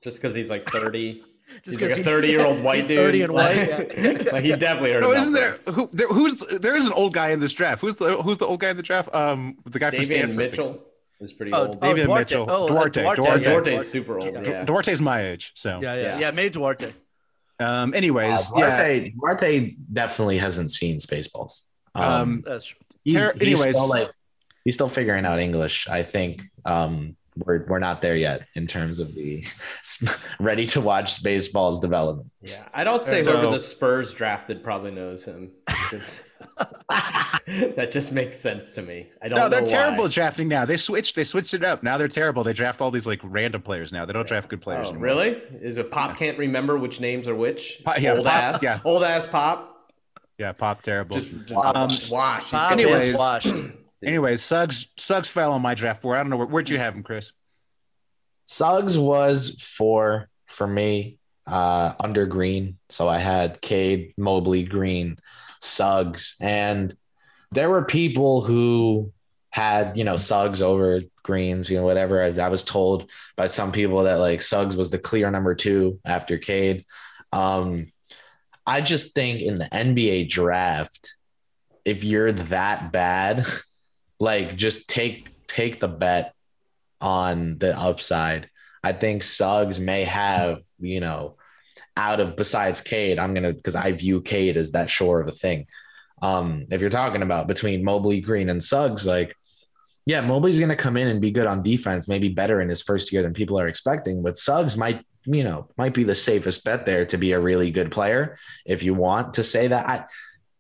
just because he's like thirty. Just he's like 'cause a thirty-year-old white he's dude. 30 and like, white, yeah. like he definitely heard. No, of isn't there who there who's there is an old guy in this draft? Who's the who's the old guy in the draft? Um, the guy from Davian Stanford. Mitchell is pretty Oh, old. oh, David Duarte. Mitchell. Oh, uh, Duarte, Duarte. Duarte. yeah, Duarte's super old. Yeah. Yeah. Duarte's my age, so Yeah, yeah, Yeah. yeah. May Duarte. um. Uh, Anyways, yeah. Duarte, Duarte definitely hasn't seen Spaceballs. Um, Um, That's true. he- Ter- he's anyways. still like he's still figuring out English. I think um, we're we're not there yet in terms of the ready to watch Spaceballs development. Yeah, I'd also say So- whoever the Spurs drafted probably knows him. 'Cause that just makes sense to me. I don't No, they're know terrible why. drafting now. They switched. They switched it up. Now they're terrible. They draft all these like random players now. They don't draft good players. Oh, anymore. really? Is it Pop can't remember which names are which? Pop- yeah, old Pop- ass, yeah. old ass Pop. Yeah, pop terrible. Just, just Um, wash. Pop so- is anyways- washed. Anyways, Suggs Suggs fell on my draft board. I don't know where, where'd you have him, Kris. Suggs was four for me, uh, under Green. So I had Cade, Mobley, Green, Suggs, and there were people who had you know Suggs over Greens, you know whatever. I, I was told by some people that like Suggs was the clear number two after Cade. Um, I just think in the NBA draft, if you're that bad, like just take take the bet on the upside. I think Suggs may have, you know, out of besides Cade, I'm gonna because I view Cade as that shore of a thing. Um, if you're talking about between Mobley, Green, and Suggs, like, yeah, Mobley's gonna come in and be good on defense, maybe better in his first year than people are expecting, but Suggs might, you know, might be the safest bet there to be a really good player. If you want to say that, I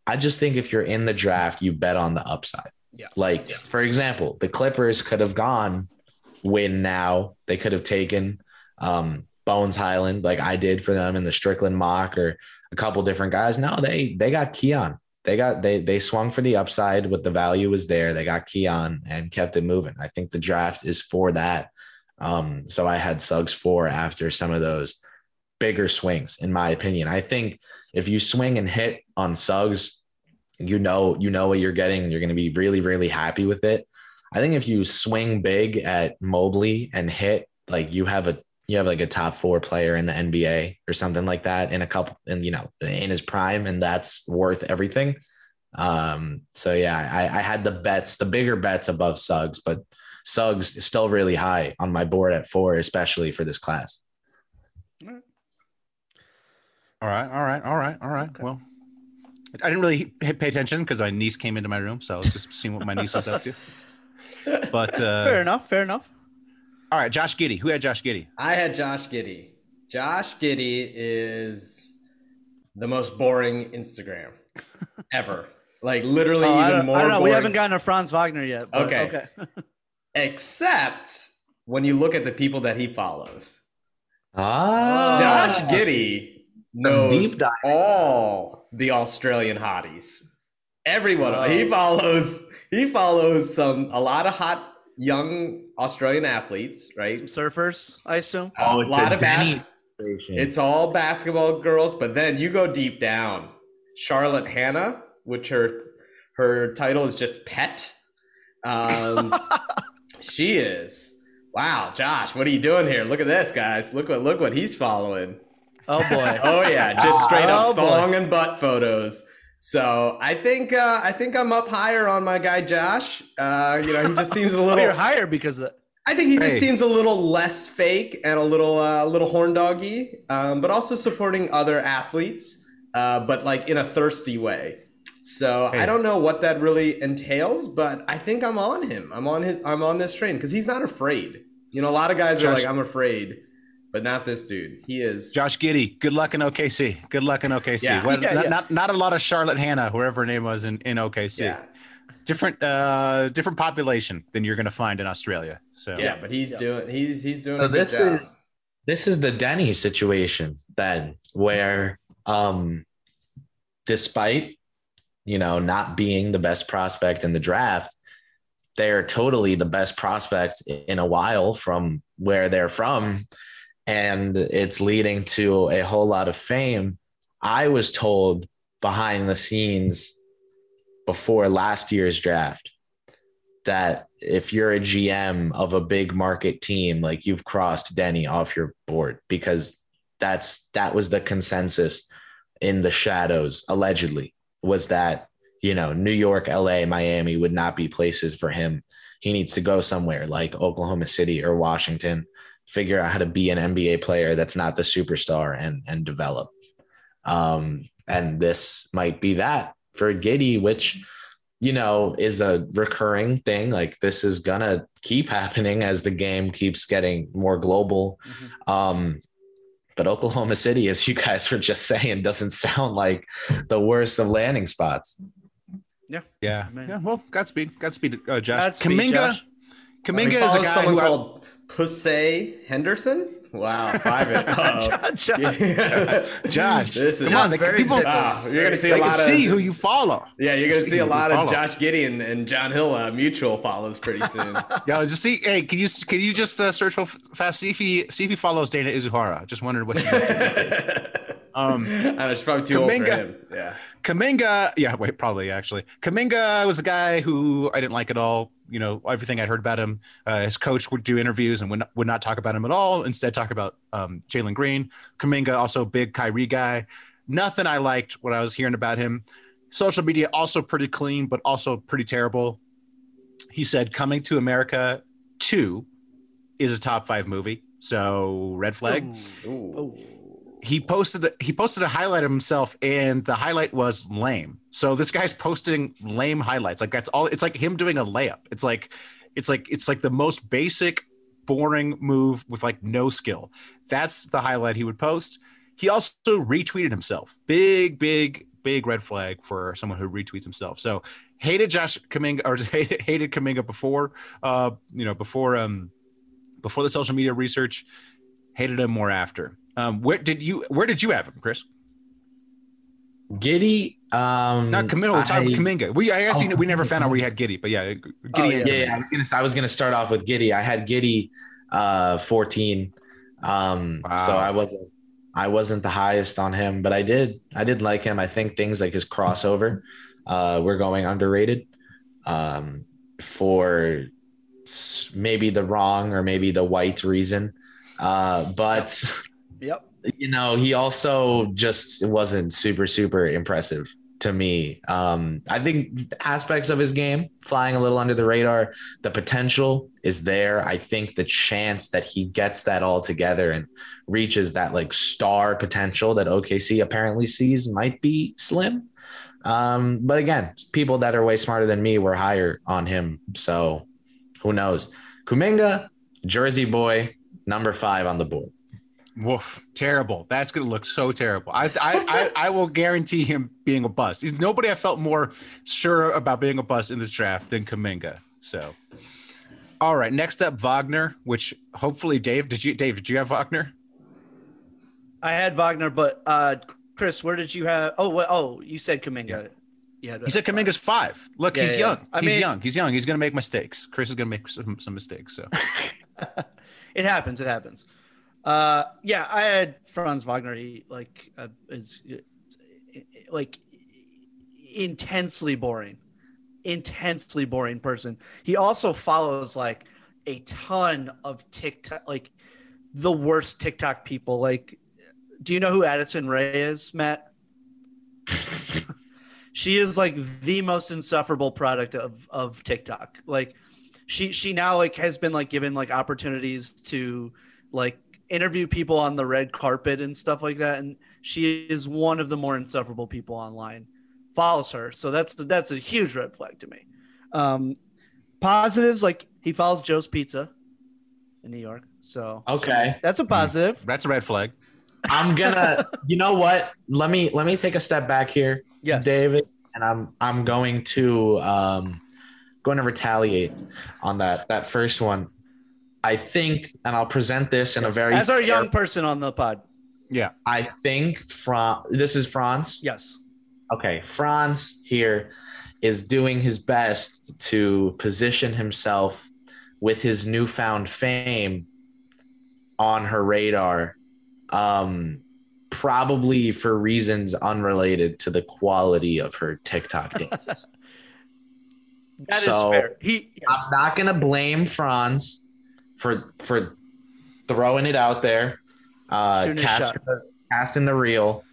I just think if you're in the draft, you bet on the upside. Yeah. Like, for example, the Clippers could have gone win now. They could have taken um, Bones Hyland, like I did for them in the Strickland mock, or a couple different guys. No, they they got Keon. They got they they swung for the upside. What the value was there. They got Keon and kept it moving. I think the draft is for that. Um, so I had Suggs four after some of those bigger swings, in my opinion. I think if you swing and hit on Suggs, you know you know what you're getting. You're going to be really really happy with it. I think if you swing big at Mobley and hit, like you have a you have like a top four player in the NBA or something like that in a couple and you know in his prime, and that's worth everything. Um, so yeah, I, I had the bets, the bigger bets above Suggs, but Suggs is still really high on my board at four, especially for this class. All right, all right, all right, all right. Well, I didn't really pay attention because my niece came into my room, so I was just seeing what my niece was up to. But uh, fair enough. Fair enough. All right, Josh Giddey. Who had Josh Giddey? I had Josh Giddey. Josh Giddey is the most boring Instagram ever. Like literally Oh, I, even don't, more I don't know. We haven't gotten to Franz Wagner yet. but Okay. Okay. Except when you look at the people that he follows. Ah, Josh Giddey knows deep dive. all the Australian hotties. Everyone Wow. he follows. He follows some a lot of hot young Australian athletes, right? Surfers, I assume. Oh, a it's lot a of Deni bas- It's all basketball girls, but then you go deep down. Charlotte Hannah, which her her title is just pet. Um, she is. Wow, Josh, what are you doing here? Look at this, guys. Look what look what he's following. Oh boy. Oh yeah, just straight Oh, up boy. thong and butt photos. So I think uh, I think I'm up higher on my guy Josh. Uh, you know, he just seems a Oh, little. you're higher because of. I think he just Hey. seems a little less fake and a little uh, little horn doggy, um, but also supporting other athletes, uh, but like in a thirsty way. So I don't know what that really entails, but I think I'm on him. I'm on his. I'm on this train because he's not afraid. You know, a lot of guys are like, I'm afraid, but not this dude. He is. Josh Giddey. Good luck in OKC. Good luck in OKC. Yeah. Well, Yeah, not, yeah. not not a lot of Charlotte Hannah, whoever her name was in, in OKC. Yeah, Different uh different population than you're gonna find in Australia. So yeah, but he's Yeah. doing. He's he's doing. So a good this job. is this is the Deni situation then, where um, despite you know not being the best prospect in the draft, they're totally the best prospect in a while from where they're from, and it's leading to a whole lot of fame. I was told behind the scenes before last year's draft that if you're a GM of a big market team, like you've crossed Deni off your board because that's that was the consensus in the shadows allegedly was that you know New York, LA, Miami would not be places for him. He needs to go somewhere like Oklahoma City or Washington, figure out how to be an NBA player that's not the superstar and and develop. Um, and this might be that for Giddey, which you know, is a recurring thing. Like this is gonna keep happening as the game keeps getting more global. Um, but Oklahoma City, as you guys were just saying, doesn't sound like the worst of landing spots. Yeah. Yeah. Man. Yeah. Well, Godspeed. Godspeed, uh, Josh. Godspeed, Kuminga. Josh. Kuminga is a guy someone who I- called Pussy Henderson. Wow, private. Uh-oh. Josh, Josh. Josh. This is Come on, the very people. typical. Ah, you're gonna see a lot of see who you follow. yeah, you're gonna see see a lot of follow. Josh Gideon and John Hill uh, mutual follows pretty soon. Yeah, just see. Hey, can you can you just uh, search real fast? See if he see if he follows Dana Izuhara. Just wondered what. He's up to. um, I know it's probably too old for him. Yeah. Kuminga, yeah, wait, probably actually. Kuminga was a guy who I didn't like at all. You know, everything I'd heard about him. Uh, his coach would do interviews and would not, would not talk about him at all. Instead, talk about um, Jalen Green. Kuminga, also a big Kyrie guy. Nothing I liked what I was hearing about him. Social media also pretty clean, but also pretty terrible. He said, "Coming to America 2 is a top five movie." So red flag Ooh. He posted he posted a highlight of himself and the highlight was lame. So this guy's posting lame highlights. Like that's all it's like him doing a layup. It's like it's like it's like the most basic boring move with like no skill. That's the highlight he would post. He also retweeted himself. Big big big red flag for someone who retweets himself. So hated josh Kuminga or hated, hated Kuminga before uh you know before um before the social media research hated him more after um, where did you where did you have him, Kris? Giddey. Um, Not Camino. We're talking I- Kuminga. We I guess you Oh, know, we never found out where you had Giddey, but yeah, Giddey. Oh, yeah. yeah, yeah, I was gonna I was gonna start off with Giddey. I had Giddey uh 14. Um so I wasn't I wasn't the highest on him, but I did I did like him. I think things like his crossover uh were going underrated. Um for maybe the wrong or maybe the white reason. Uh but Yep. you know, he also just wasn't super, super impressive to me. Um, I think aspects of his game flying a little under the radar, the potential is there. I think the chance that he gets that all together and reaches that like star potential that OKC apparently sees might be slim. Um, but again, people that are way smarter than me were higher on him. So who knows? Kuminga, Jersey boy, number five on the board. Woof, terrible. That's gonna look so terrible. I, I, I, I will guarantee him being a bust. There's Nobody I felt more sure about being a bust in this draft than Kuminga. So, all right. Next up, Wagner. Which hopefully, Dave. Did you, Dave? Did you have Wagner? I had Wagner, but uh, Kris, where did you have? Oh, well, oh, you said Kuminga. Yeah. He said Kuminga's five. Look, Yeah, he's yeah. young. I he's mean- young. He's young. He's gonna make mistakes. Kris is gonna make some, some mistakes. So, It happens. It happens. Uh, yeah, I had Franz Wagner. He like uh, is uh, like intensely boring, intensely boring person. He also follows like a ton of TikTok, like the worst TikTok people. Like, do you know who Addison Rae is, Matt? she is like the most insufferable product of of TikTok. Like she she now like has been like given like opportunities to like interview people on the red carpet and stuff like that and she is one of the more insufferable people online follows her so that's that's a huge red flag to me um positives like he follows joe's pizza in new york so Okay. that's a positive that's a red flag. I'm gonna you know what? Let me let me take a step back here, yes David, and I'm I'm going to um going to retaliate on that that first one. I think, and I'll present this in a very as our fair- young person on the pod Yeah. I think from this is Franz. yes Okay, Franz here is doing his best to position himself with his newfound fame on her radar, um, probably for reasons unrelated to the quality of her TikTok dances. that is So, fair he yes. I'm not gonna blame Franz for for throwing it out there, uh, Shooting casting the, casting the reel,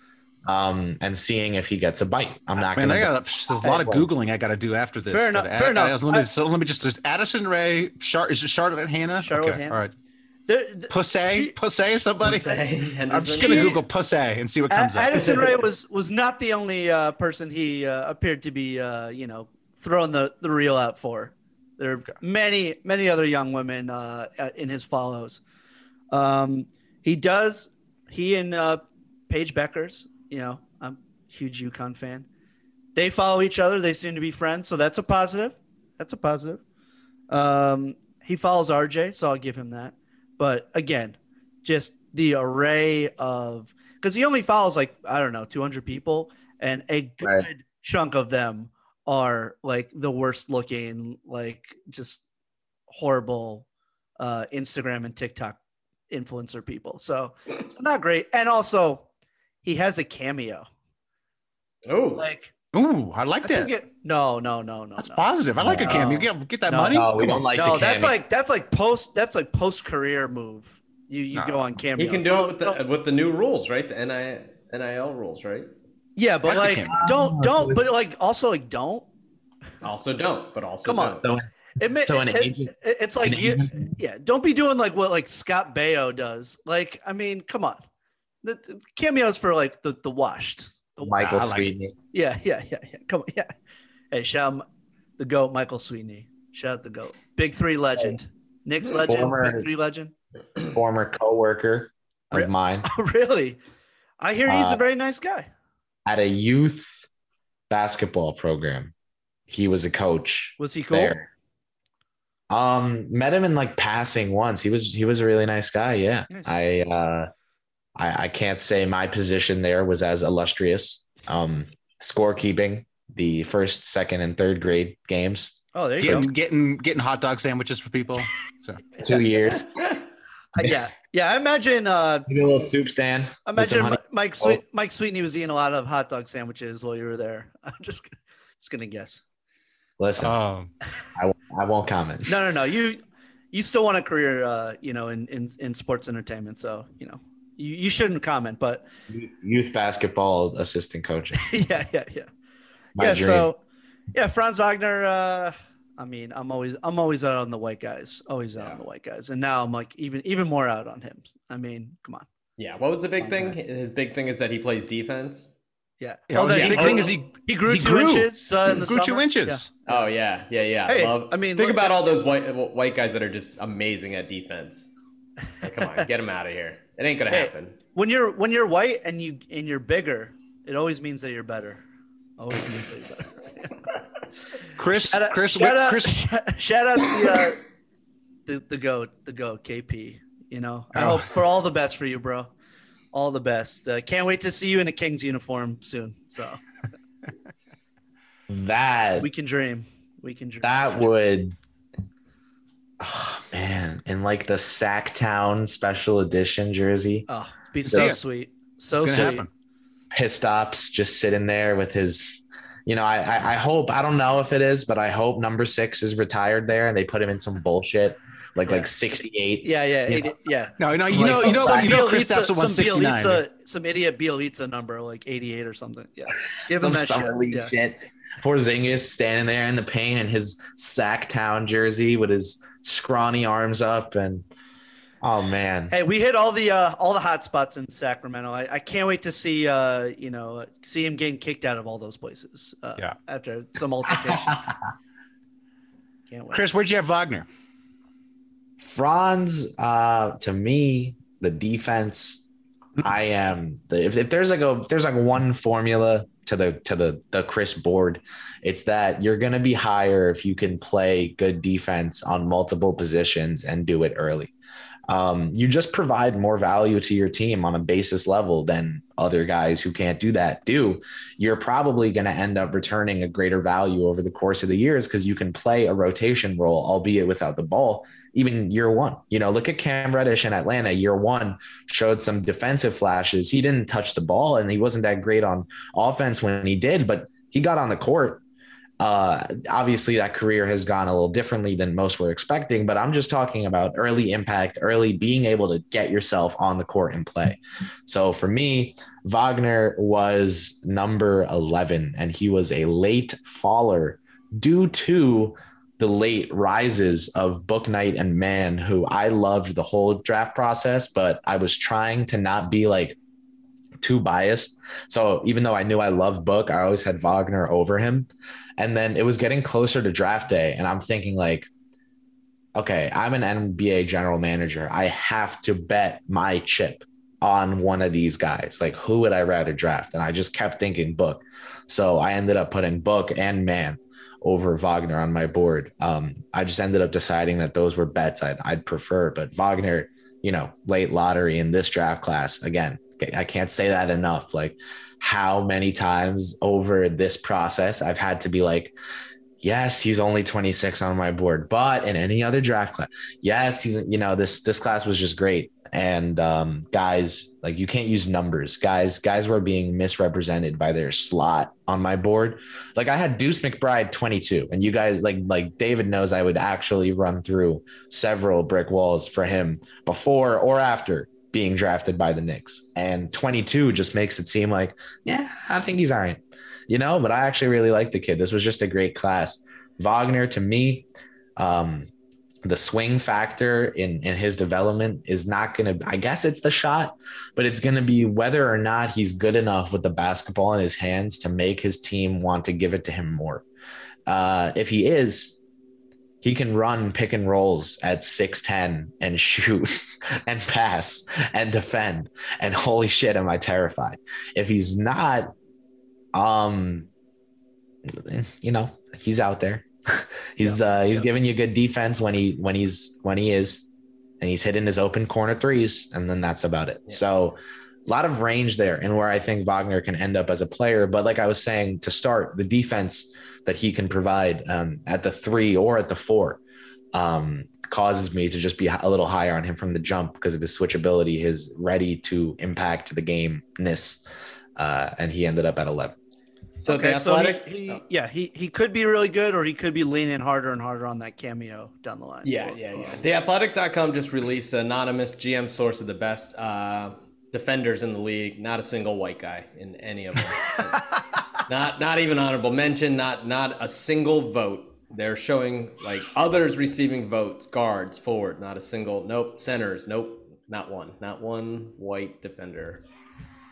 um, and seeing if he gets a bite. I'm not Man, gonna. I got there's a lot of googling I got to do after this. Fair enough, But fair Ad- enough. Let me, I- so let me just. There's Addison Rae. Char, is it Charlotte Hannah? Charlotte okay, Hannah. All right. There- th- Pussy, she- pussy, somebody. Pussy I'm just gonna Google pussy and see what A- comes up. Addison Rae was was not the only uh, person he uh, appeared to be, uh, you know, throwing the the reel out for. There are many many other young women uh, in his follows. Um, he does. He and uh, Paige Bueckers. You know, I'm a huge UConn fan. they follow each other. They seem to be friends, so that's a positive. That's a positive. Um, he follows RJ, so I'll give him that. But again, just the array of because he only follows like I don't know 200 people, and a good Right. chunk of them are like the worst looking, like just horrible uh, Instagram and TikTok influencer people. So it's not great. And also, he has a cameo. Oh, Like Ooh, I like I that. it, no, no, no, no, That's no. positive. I like a No. cameo. Get, get that No, money. No, we don't like no, the that's cameo. like that's like post that's like post career move. You you No. go on cameo. he can do it with the Don't- with the new rules, right? The NIL, NIL rules, right? Yeah, but Like the don't Oh, don't but like also like don't. Also, don't, but also Come on. don't. So, It, So an it- agent- it- it's like you, agent- yeah, don't be doing like what like Scott Baio does. Like I mean, come on, the, the cameos for like the the washed. The, Michael I like it. Sweetney. Yeah, yeah, yeah, yeah. Come on, yeah. Hey, shout out the goat, Michael Sweetney. Shout out the goat, Big Three legend, Knicks legend, Former- Big Three legend. former coworker of Re- mine really? I hear he's Uh, a very nice guy. At a youth basketball program. He was a coach Was he cool? there. Um, met him in like passing once. He was he was a really nice guy. Yeah, Nice. I uh, I I can't say my position there was as illustrious. Um, scorekeeping the first, second, and third grade games. Oh, there you Getting, go. getting getting hot dog sandwiches for people. So Two years. Uh, yeah, yeah. I imagine. Uh, Maybe a little soup stand. I imagine Mike Sweet, Mike Sweetney was eating a lot of hot dog sandwiches while you were there. I'm just just gonna guess. Listen, um, I, won't- I won't comment. No, no, no. You you still want a career, uh, you know, in, in in sports entertainment. So you know, you, you shouldn't comment. But Youth basketball assistant coaching. yeah, yeah, yeah. My yeah. dream. So yeah, Franz Wagner. Uh, I mean, I'm always I'm always out on the white guys. Always out on the white guys. And now I'm like even even more out on him. I mean, come on. Yeah. What was the big thing? His big thing is that he plays defense. Yeah. yeah, Oh, his that big thing is he he grew he two grew. inches uh, in the grew two summer. inches. Oh yeah, yeah, yeah. Hey, Love- I mean, think look, about all those white white guys that are just amazing at defense. Like, come on, get him out of here. It ain't gonna Hey, happen. when you're when you're white and you and you're bigger, it always means that you're better. Always means that you're better. Chris Shout out, Chris shout out, Chris shout, shout out the, uh, the the goat, the goat, KP. You know, I Oh. hope for all the best for you, bro. All the best. Uh, can't wait to see you in a Kings uniform soon. So That we can dream. We can dream. that would oh man in like the sacktown special edition jersey oh, be See so sweet. So it's gonna sweet. happen. pissed ups just sitting there with his you know I, I i hope i don't know if it is but i hope number six is retired there and they put him in some bullshit like Yeah. like 68 Yeah, yeah, You eighty- yeah. No, no, you Like know, you know, some you know, Chris Bielitsa- Stapp's a some Bielitsa- some idiot Bielitsa number, like 88 or something. Yeah. Give some him that summer shit. league Yeah. shit Porzingis standing there in the paint in his Sacktown jersey with his scrawny arms up and oh man Hey, we hit all the uh, all the hot spots in Sacramento. I, I can't wait to see uh, you know see him getting kicked out of all those places. Uh, Yeah. After some altercation. can't wait. Kris, where'd you have Wagner? Franz, uh, to me, the defense, I am the if, if there's like a if there's like one formula to the to the the Kris board, it's that you're gonna be higher if you can play good defense on multiple positions and do it early. Um, you just provide more value to your team on a basis level than other guys who can't do that do. You're probably going to end up returning a greater value over the course of the years because you can play a rotation role, albeit without the ball, even year one. You know, look at Cam Reddish in Atlanta. Year one showed some defensive flashes. He didn't touch the ball and he wasn't that great on offense when he did, but he got on the court. Uh, obviously, that career has gone a little differently than most were expecting, but I'm just talking about early impact, early being able to get yourself on the court and play. So for me, Wagner was number 11, and he was a late faller due to the late rises of Bouknight and Man, who I loved the whole draft process, but I was trying to not be like too biased. So even though I knew I loved Book, I always had Wagner over him. And then it was getting closer to draft day, and I'm thinking like, okay, I'm an NBA general manager. I have to bet my chip on one of these guys. Like, who would I rather draft? And I just kept thinking Book. So I ended up putting Book and Man over Wagner on my board. Um, I just ended up deciding that those were bets I'd, I'd prefer. But Wagner, you know, late lottery in this draft class, again, I can't say that enough. Like, how many times over this process I've had to be like, yes, he's only 26 on my board, but in any other draft class, yes, he's you know this this class was just great. And um, guys, like you can't use numbers. Guys, guys were being misrepresented by their slot on my board. Like I had Deuce McBride 22, and you guys like like David knows I would actually run through several brick walls for him before or after being drafted by the Knicks. And 22 just makes it seem like, yeah, I think he's all right you know, but I actually really like the kid. This was just a great class. Wagner to me, um, the swing factor in in his development is not going to i guess it's the shot but it's going to be whether or not he's good enough with the basketball in his hands to make his team want to give it to him more uh, if he is he can run pick and rolls at 6'10 and shoot and pass and defend and holy shit am i terrified if he's not um, you know, he's out there. he's yeah. uh he's yeah. giving you good defense when he when he's when he is and he's hitting his open corner threes and then that's about it. Yeah. So a lot of range there and where I think Wagner can end up as a player. But like I was saying to start, the defense that he can provide um, at the three or at the four um, causes me to just be a little higher on him from the jump because of his switchability, his ready to impact the game ness. Uh, and he ended up at 11. So okay, athletic, so he, he oh. yeah, he he could be really good, or he could be leaning harder and harder on that cameo down the line. Yeah, yeah, yeah. The Athletic.com just released an anonymous GM source of the best uh, defenders in the league. Not a single white guy in any of them. not not even honorable mention. Not not a single vote. They're showing like others receiving votes. Guards, forward, not a single. Nope. Centers, nope. Not one. Not one white defender.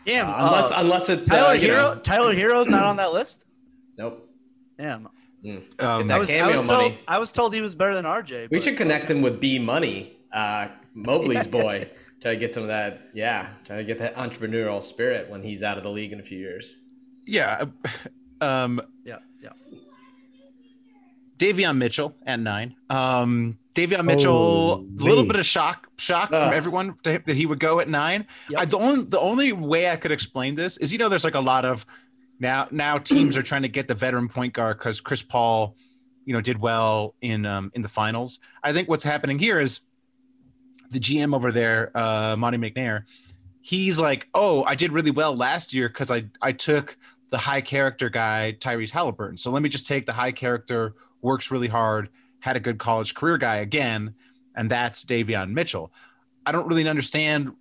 Damn. Uh, unless uh, unless it's Tyler uh, Herro. Know. Tyler Herro's not on that list. Nope. Damn. Mm. Um, I, was, I, was told, I was told he was better than RJ. We should connect him with B Money, uh, Mobley's boy. Try to get some of that. Yeah, try to get that entrepreneurial spirit when he's out of the league in a few years. Yeah. Um, yeah. Yeah. Davion Mitchell at nine. Um, Davion Mitchell, a little bit of shock, shock uh. from everyone that he would go at nine. Yep. I, the only the only way I could explain this is, you know, there's like a lot of now now teams are trying to get the veteran point guard because Chris Paul, you know, did well in um, in the finals. I think what's happening here is the GM over there, uh, Monte McNair, he's like, oh, I did really well last year because I I took the high character guy Tyrese Halliburton. So let me just take the high character, works really hard had a good college career guy again, and that's Davion Mitchell. I don't really understand,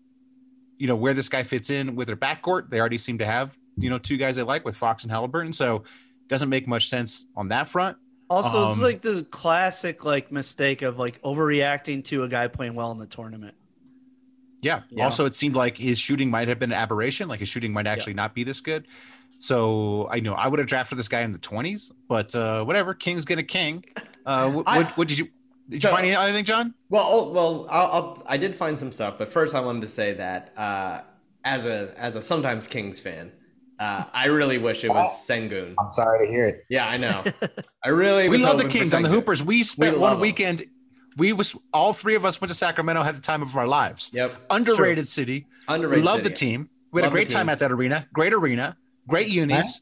you know, where this guy fits in with their backcourt. They already seem to have, you know, two guys they like with Fox and Halliburton, so it doesn't make much sense on that front. Also, um, it's like the classic like mistake of like overreacting to a guy playing well in the tournament. Yeah. yeah. Also, it seemed like his shooting might have been an aberration. Like his shooting might actually yeah. not be this good. So I know I would have drafted this guy in the 20s, but uh, whatever. King's gonna king. Uh, what, I, what, what did you did so, you find anything, John? Well, oh, well, I'll, I'll, i did find some stuff, but first I wanted to say that uh, as a as a sometimes Kings fan, uh, I really wish it was oh, Sengun. I'm sorry to hear it. Yeah, I know. I really we love the Kings on the Hoopers. We spent we one weekend. Them. We was all three of us went to Sacramento, had the time of our lives. Yep, underrated city. Underrated. We love the team. We had love a great time at that arena. Great arena. Great unis.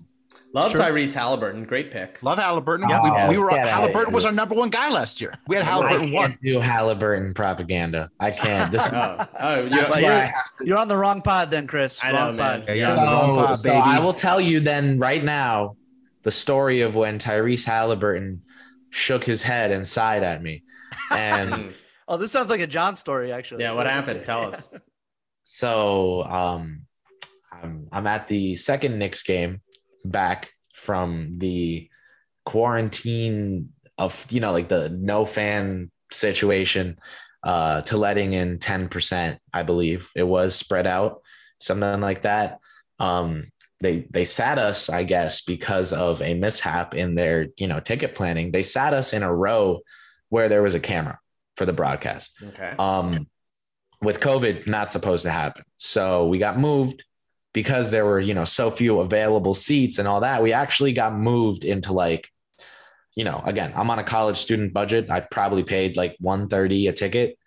Love sure. Tyrese Halliburton. Great pick. Love Halliburton. Yeah, we, we, were Halliburton was our number one guy last year. We had Halliburton I can't Do Halliburton propaganda. I can't. This oh, oh you're, you're, you're, on the wrong pod then, Kris. I wrong know, pod. Yeah, you're on the wrong pod, so I will tell you then right now the story of when Tyrese Halliburton shook his head and sighed at me. And oh, this sounds like a John story, actually. Yeah, what happened? Tell us. So um I'm I'm at the second Knicks game back from the quarantine of you know like the no fan situation uh to letting in 10% i believe it was spread out something like that. Um they they sat us i guess because of a mishap in their you know ticket planning. They sat us in a row where there was a camera for the broadcast. Okay. Um with COVID not supposed to happen. So we got moved because there were, you know, so few available seats and all that. We actually got moved into like, you know, again, I'm on a college student budget. I probably paid like 130 a ticket.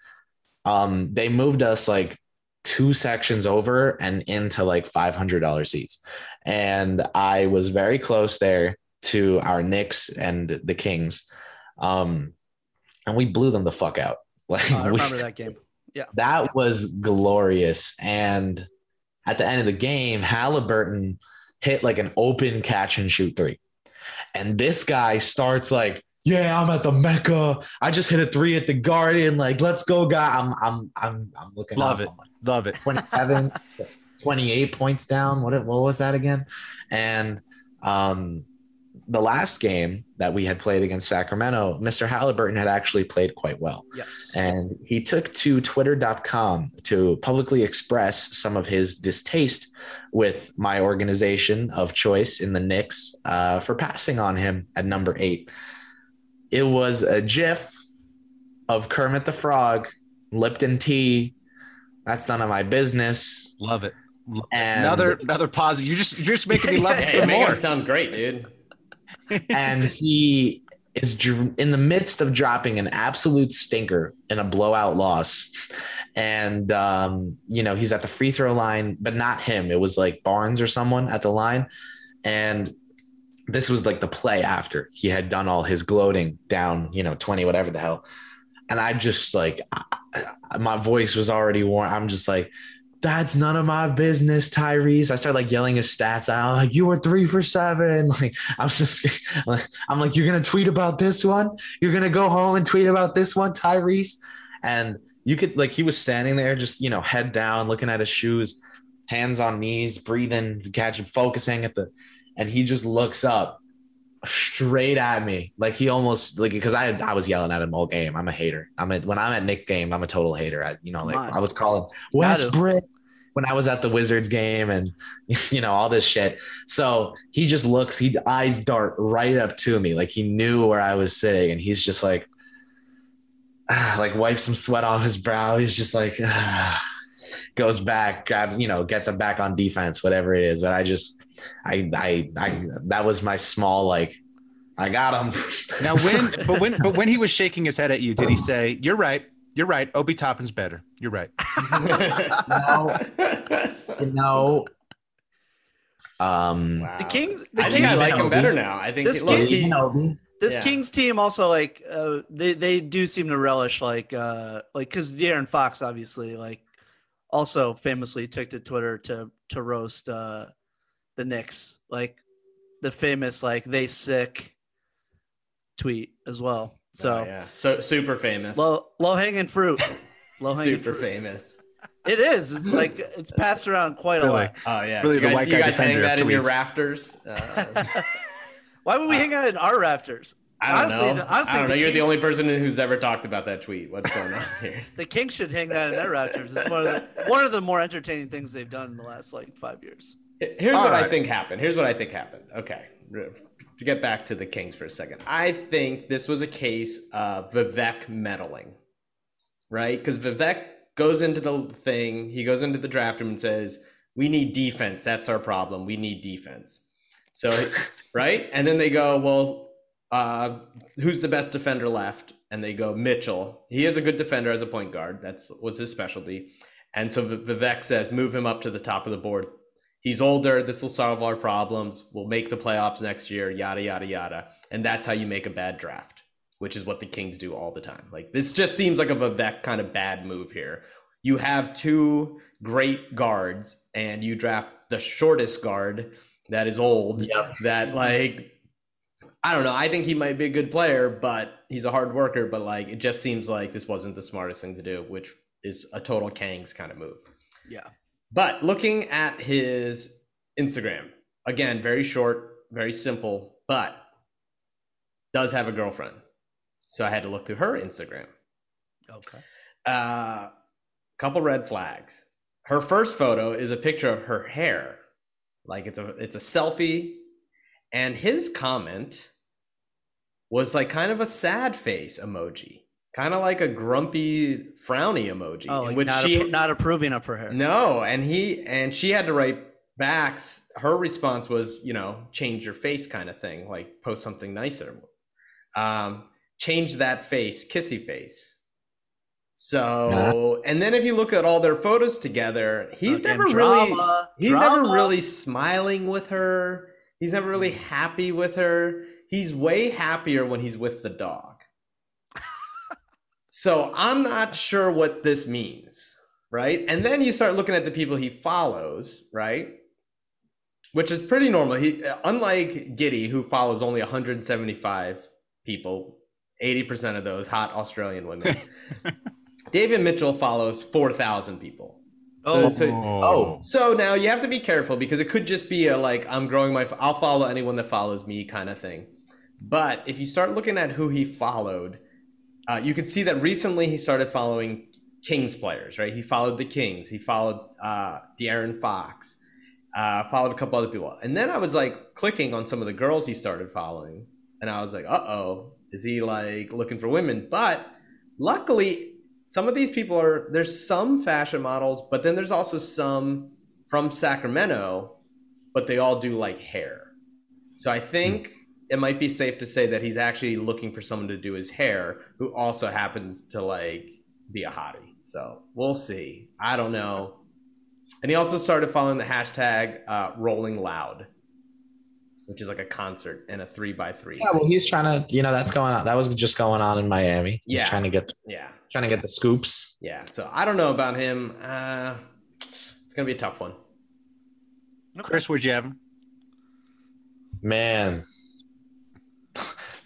Um, they moved us like two sections over and into like $500 seats. And I was very close there to our Knicks and the Kings. Um, and we blew them the fuck out. Like Oh, I we- remember that game. Yeah. that was glorious. And at the end of the game, Halliburton hit like an open catch and shoot three. And this guy starts like, yeah, I'm at the Mecca. I just hit a three at the Garden. Like, let's go, guy. I'm I'm I'm I'm looking Love up. it. Like, Love it. 27 28 points down what what was that again and um the last game that we had played against Sacramento Mr. Halliburton had actually played quite well Yes. and he took to twitter.com to publicly express some of his distaste with my organization of choice in the Knicks uh, for passing on him at number eight. It was a gif of Kermit the Frog, Lipton tea. That's none of my business. Love it. And Another another positive. You just you're just making me love it you more. him sound great, dude. And he is in the midst of dropping an absolute stinker in a blowout loss. And, um, you know, he's at the free throw line, but not him. It was like Barnes or someone at the line. And this was like the play after he had done all his gloating down, you know, 20, whatever the hell. And I just like, I, my voice was already worn. I'm just like, that's none of my business, Tyrese. I started like yelling his stats out, like you were three for seven. Like I was just, I'm like, you're gonna tweet about this one. You're gonna go home and tweet about this one, Tyrese. And you could like he was standing there, just you know, head down, looking at his shoes, hands on knees, breathing, catching, focusing at the, and he just looks up straight at me, like he almost like because I I was yelling at him all game. I'm a hater. I'm a, when I'm at Knicks game, I'm a total hater. I you know like on. I was calling Westbrook when I was at the Wizards game and you know all this shit. So he just looks, he eyes dart right up to me, like he knew where I was sitting, and he's just like, ah, like wipes some sweat off his brow. He's just like, ah, goes back, grabs, you know, gets him back on defense, whatever it is. But I just, I, I, I, that was my small like, I got him. Now when but when but when he was shaking his head at you, did he say, You're right, you're right, Obi Toppin's better. You're right. no, no. Um, Wow. The Kings. The I Kings. think I like Obi. him better now. I think This look, kid- he, This Yeah. Kings team also like uh, they they do seem to relish like uh like because De'Aaron Fox obviously like also famously took to Twitter to to roast uh the Knicks like the famous like they sick tweet as well. So Oh, yeah, so super famous, low low hanging fruit, low hanging super fruit. famous. It is. It's like it's passed around quite a Really? lot. Oh yeah, Really you the guys, white you guy guys hang that in your rafters. Uh, Why would we hang out in our rafters? I don't Honestly, know. the- honestly, I don't know. the You're the only person who's ever talked about that tweet. What's going on here? The Kings should hang that in their rafters. It's one of the one of the more entertaining things they've done in the last like five years. Here's All what I think happened. Here's what I think happened. Okay. To get back to the Kings for a second. I think this was a case of Vivek meddling, right? Because Vivek goes into the thing, he goes into the draft room and says, We need defense. That's our problem. We need defense. So, right? And then they go, Well, uh, who's the best defender left? And they go, Mitchell. He is a good defender as a point guard. That's was his specialty. And so Vivek says, move him up to the top of the board. He's older. This will solve our problems. We'll make the playoffs next year, yada, yada, yada. And that's how you make a bad draft, which is what the Kings do all the time. Like, this just seems like a Vivek kind of bad move here. You have two great guards, and you draft the shortest guard that is old, Yep. that, like, I don't know. I think he might be a good player, but he's a hard worker. But, like, it just seems like this wasn't the smartest thing to do, which is a total Kangs kind of move. Yeah. But looking at his Instagram, again, very short, very simple, but does have a girlfriend. So I had to look through her Instagram. Okay. Uh, couple red flags. Her first photo is a picture of her hair, like it's a it's a selfie, and his comment was like kind of a sad face emoji. Kind of like a grumpy frowny emoji, Oh, like which not, she appro- not approving of for her no, and he and she had to write back. Her response was, you know, change your face kind of thing, like post something nicer. Um, change that face, kissy face. So, and then if you look at all their photos together, he's Again, never really drama, he's never really smiling with her. He's never really happy with her. He's way happier when he's with the dog. So I'm not sure what this means, right? And then you start looking at the people he follows, right? Which is pretty normal. He, uh, unlike Giddey, who follows only 175 people, 80% of those hot Australian women. David Mitchell follows 4,000 people. Oh, so, Oh. so now you have to be careful because it could just be a like I'm growing my I'll follow anyone that follows me kind of thing. But if you start looking at who he followed, uh, you could see that recently he started following Kings players, right? He followed the Kings, he followed uh, De'Aaron Fox, uh, followed a couple other people, and then I was like clicking on some of the girls he started following, and I was like, uh oh, is he like looking for women? But luckily some of these people are there's some fashion models but then there's also some from sacramento but they all do like hair so i think it might be safe to say that he's actually looking for someone to do his hair who also happens to like be a hottie so we'll see i don't know and he also started following the hashtag uh, rolling loud which is like a concert and a three by three Yeah, well, he's trying to, you know, that's going on. That was just going on in Miami. He's Yeah. trying to get yeah trying to get the scoops. yeah so i don't know about him uh, it's gonna be a tough one Chris, where'd you have him? Man.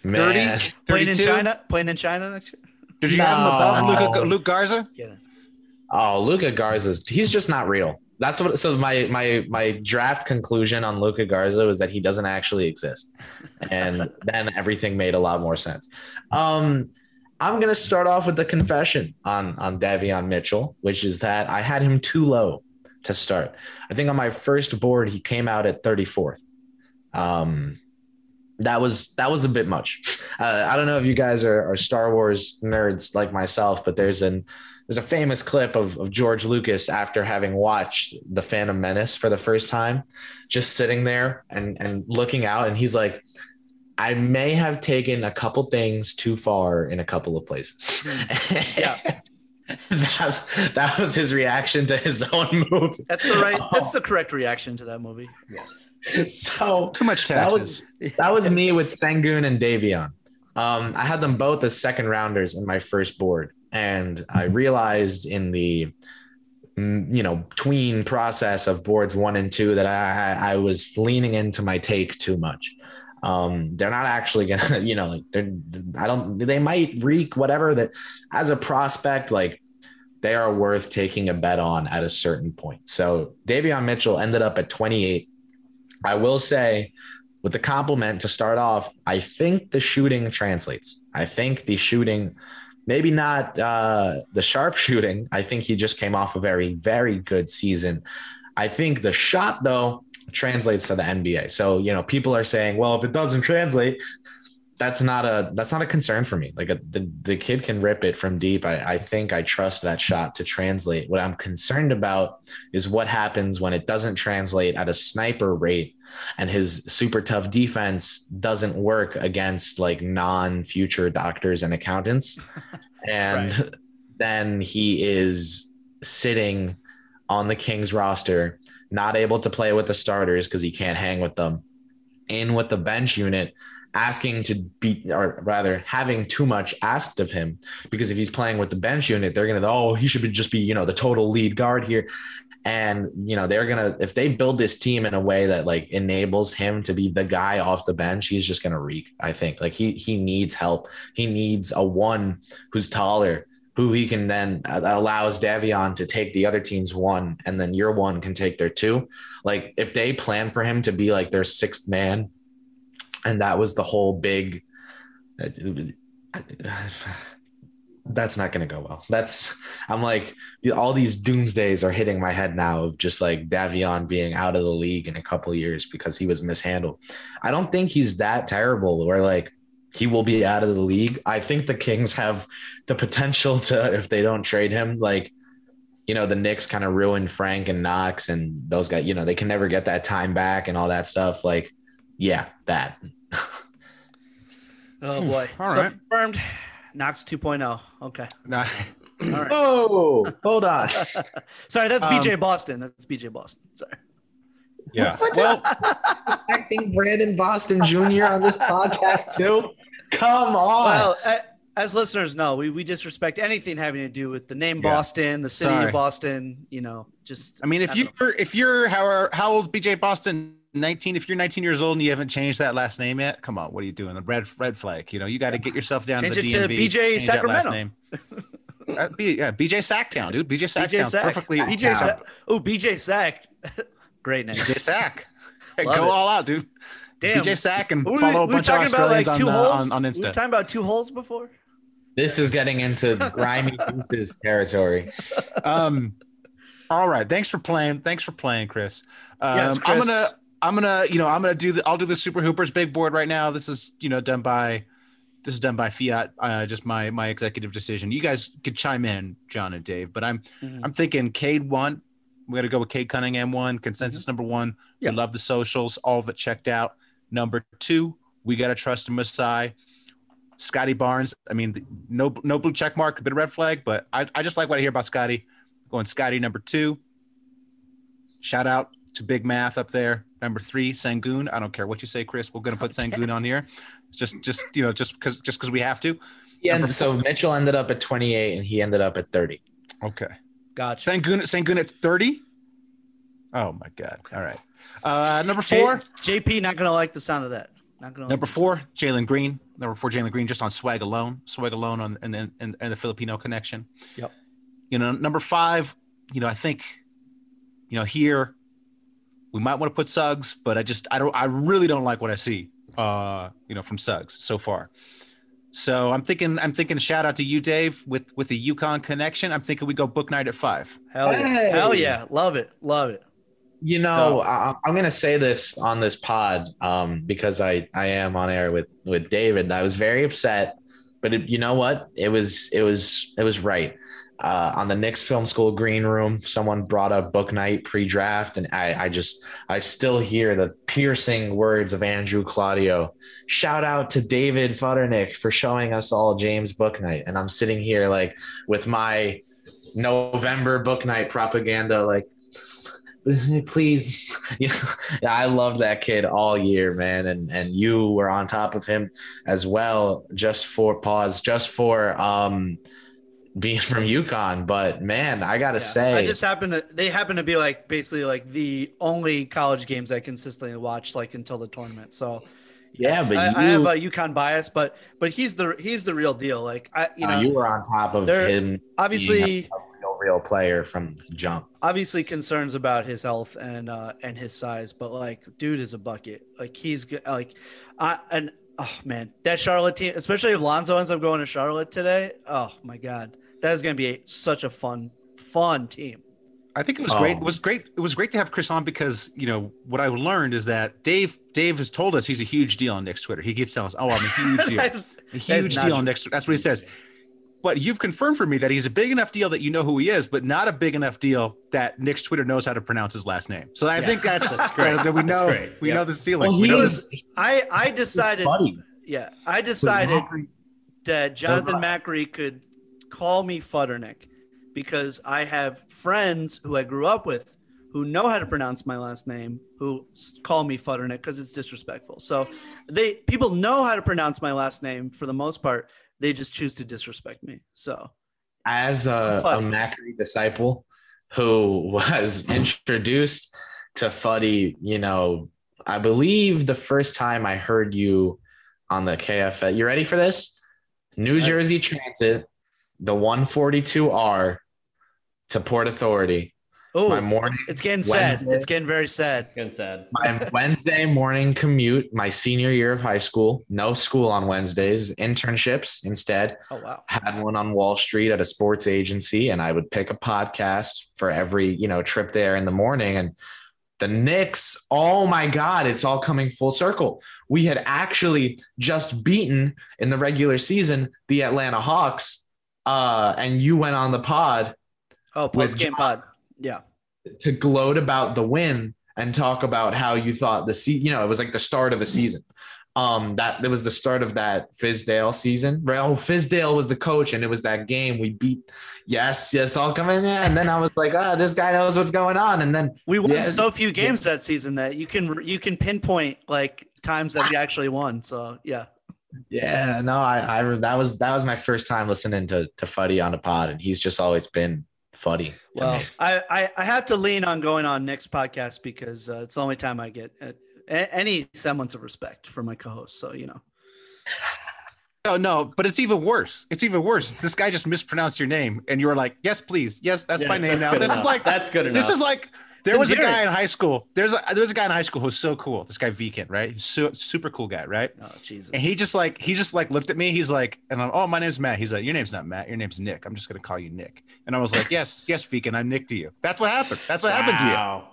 30? Man. playing in China, playing in China next year. Did you have him above No. Luka, Luke Garza? Get it. Oh, Luka Garza's he's just not real. That's what so my my my draft conclusion on Luka Garza was that he doesn't actually exist. And then everything made a lot more sense. Um I'm gonna start off with the confession on on Davion Mitchell, which is that I had him too low to start. I think on my first board he came out at 34th. Um that was that was a bit much. Uh, I don't know if you guys are, are Star Wars nerds like myself, but there's an there's a famous clip of, of George Lucas after having watched The Phantom Menace for the first time, just sitting there and, and looking out. And he's like, I may have taken a couple things too far in a couple of places. Yeah. that, that was his reaction to his own movie. That's the right. That's the correct reaction to that movie. yes So Too much that taxes. was that was me with Sengun and Davion. Um, I had them both as second rounders in my first board, and I realized in the mm, you know tween process of boards one and two that I I I was leaning into my take too much. Um, they're not actually gonna you know like they're I don't they might reek whatever that as a prospect like they are worth taking a bet on at a certain point. So Davion Mitchell ended up at 28. I will say with the compliment to start off, I think the shooting translates. I think the shooting, maybe not uh, the sharp shooting. I think he just came off a very, very good season. I think the shot, though, translates to the NBA. So, you know, people are saying, well, if it doesn't translate, that's not a that's not a concern for me. Like a, the the kid can rip it from deep. I, I think I trust that shot to translate. What I'm concerned about is what happens when it doesn't translate at a sniper rate and his super tough defense doesn't work against like non-future doctors and accountants and then he is sitting on the kings roster not able to play with the starters because he can't hang with them in with the bench unit asking to be or rather having too much asked of him. Because if he's playing with the bench unit they're gonna oh he should be just be you know the total lead guard here. And you know they're gonna if they build this team in a way that like enables him to be the guy off the bench he's just gonna reek i think. Like he he needs help. He needs a one who's taller who he can then uh, allows Davion to take the other team's one and then your one can take their two. Like if they plan for him to be like their sixth man and that was the whole big that's not going to go well. That's i'm like all these doomsdays are hitting my head now of just like davion being out of the league in a couple years because he was mishandled. I don't think he's that terrible or like he will be out of the league. I think the Kings have the potential to, if they don't trade him, like, you know, the Knicks kind of ruined Frank and Knox and those guys, you know, they can never get that time back and all that stuff. Like, yeah, that. Oh boy. All so right. confirmed. Knox 2.0. Okay. Nah. All right. Oh, hold on. Sorry, that's Um, BJ Boston. That's BJ Boston. Sorry. Yeah. Well, Disrespecting Brandon Boston Jr. on this podcast too. Come on. Well, as listeners know, we, we disrespect anything having to do with the name Yeah. Boston, the city Sorry. of Boston. You know, just. I mean, if don't you're if you're how how old is BJ Boston? 19. If you're 19 years old and you haven't changed that last name yet, come on, what are you doing? The red red flag. You know, you got to get yourself down Change to the it to BJ change that last Sacramento. name. Uh, B, yeah, BJ Sacktown, dude. BJ BJ Sacktown, Sack. perfectly. BJ Sack. Oh, BJ Sack. Great name. BJ Sack. Hey, go it. all out, dude. Damn. BJ Sack and We were- follow a we were bunch of talking about like Australians two on, uh, holes. on on We were talking about two holes before. this is getting into grimy Deuces territory. Um, all right. Thanks for playing. Thanks for playing, Chris. Um, Yes, I'm gonna, I'm gonna, you know, I'm gonna do the, I'll do the Super Hoopers big board right now. This is, you know, done by, this is done by Fiat. Uh, just my my executive decision. You guys could chime in, John and Dave, but I'm, Mhm. I'm thinking Cade one. We got to go with Cade Cunningham one. Consensus Mm-hmm. number one. Yeah. We love the socials. All of it checked out. Number two, we got to trust in Masai. Scottie Barnes. I mean, no no blue check mark, a bit of red flag, but I, I just like what I hear about Scottie. Going Scottie number two. Shout out to Big Math up there. Number three, Sengun. I don't care what you say, Chris. We're gonna put Sengun on here. Just just you know, just because just because we have to. Yeah, and so Mitchell ended up at 28 and he ended up at 30. Okay. Gotcha. Sengun Sengun at 30. Oh my god. Okay. All right. Uh number J- four. JP not gonna like the sound of that. Not gonna. Number four, Jalen Green. Number four, Jalen Green, just on swag alone, swag alone on and and, and, and the Filipino connection. Yep. You know, number five, you know, I think, you know, here we might want to put Suggs, but I just I don't I really don't like what I see uh, you know, from Suggs so far. So I'm thinking I'm thinking shout out to you, Dave, with with the UConn connection. I'm thinking we go Bouknight at five. Hell yeah. Hey. Hell yeah. Love it. Love it. You know, I, I'm going to say this on this pod um, because I, I am on air with, with David. I was very upset, but it, you know what? It was it was it was right. Uh, on the Knicks Film School green room, someone brought up Bouknight pre-draft, and I, I just I still hear the piercing words of Andrew Claudio. Shout out to David Futternick for showing us all James Bouknight, and I'm sitting here like with my November Bouknight propaganda, like please yeah i loved that kid all year man and and you were on top of him as well just for pause just for um being from UConn but man i gotta Yeah. say I just happen to they happen to be like basically like the only college games I consistently watch like until the tournament. So yeah but I, you, I have a UConn bias, but but he's the he's the real deal. Like I you uh, know you were on top of him obviously real, real player from the jump obviously concerns about his health and uh and his size, but like dude is a bucket. Like he's good. Like I and oh man, that Charlotte team, especially if Lonzo ends up going to Charlotte today. Oh my god, that is gonna be a, such a fun fun team. I think it was great. Oh. It was great. It was great to have Chris on because you know what I learned is that Dave Dave has told us he's a huge deal on Knicks Twitter. He keeps telling us, "Oh, I'm a huge deal, a huge deal true. on Knicks." That's what he says. But you've confirmed for me that he's a big enough deal that you know who he is, but not a big enough deal that Knicks Twitter knows how to pronounce his last name. So I think that's, that's great. that we know That's great. we Yep. know the ceiling. well we he know was this- I I decided. Yeah, I decided that Jonathan Those Macri could call me Futternick because I have friends who I grew up with who know how to pronounce my last name who call me Futternick because it's disrespectful. So they people know how to pronounce my last name for the most part. They just choose to disrespect me. So as a, a Macri disciple who was introduced to Fuddy, you know, I believe the first time I heard you on the KFL. You ready for this? New Jersey Transit, the 142R to Port Authority. Oh, My morning, it's getting sad. It's getting very sad. It's getting sad. my Wednesday morning commute, my senior year of high school. No school on Wednesdays, internships instead. Oh wow. had one on Wall Street at a sports agency, and I would pick a podcast for every you know trip there in the morning. And the Knicks. Oh my God, it's all coming full circle. We had actually just beaten in the regular season the Atlanta Hawks, uh, and you went on the pod Oh, post game pod. Yeah. to gloat about the win and talk about how you thought the se- you know it was like the start of a season. Um, that it was the start of that Fizdale season. Right? Oh, Fizdale was the coach, and it was that game we beat. Yes, yes, I'll come in there, and then I was like, oh, this guy knows what's going on, and then We won Yeah. so few games that season that you can you can pinpoint like times that we actually won. So yeah. Yeah, no, I, I that was that was my first time listening to to Fuddy on a pod, and he's just always been Fuddy to Well. I, I I have to lean on going on Knicks podcast because uh, it's the only time I get uh, a- any semblance of respect for my co-host. So you know. No, no, but it's even worse. It's even worse. This guy just mispronounced your name, and you were like, "Yes, please. Yes, that's my name that's now." good This is like That's good Enough. This is like there was a guy in high school. There's a there was a guy in high school who's so cool. This guy Viken, right? He's su- super cool guy, right? Oh Jesus. And he just like he just like looked at me. He's like, and I'm, oh, my name's Matt. He's like, your name's not Matt. Your name's Nick. I'm just gonna call you Nick. And I was like, yes, yes, Viken. I'm Nick to you. That's what happened. That's what happened to you. Wow.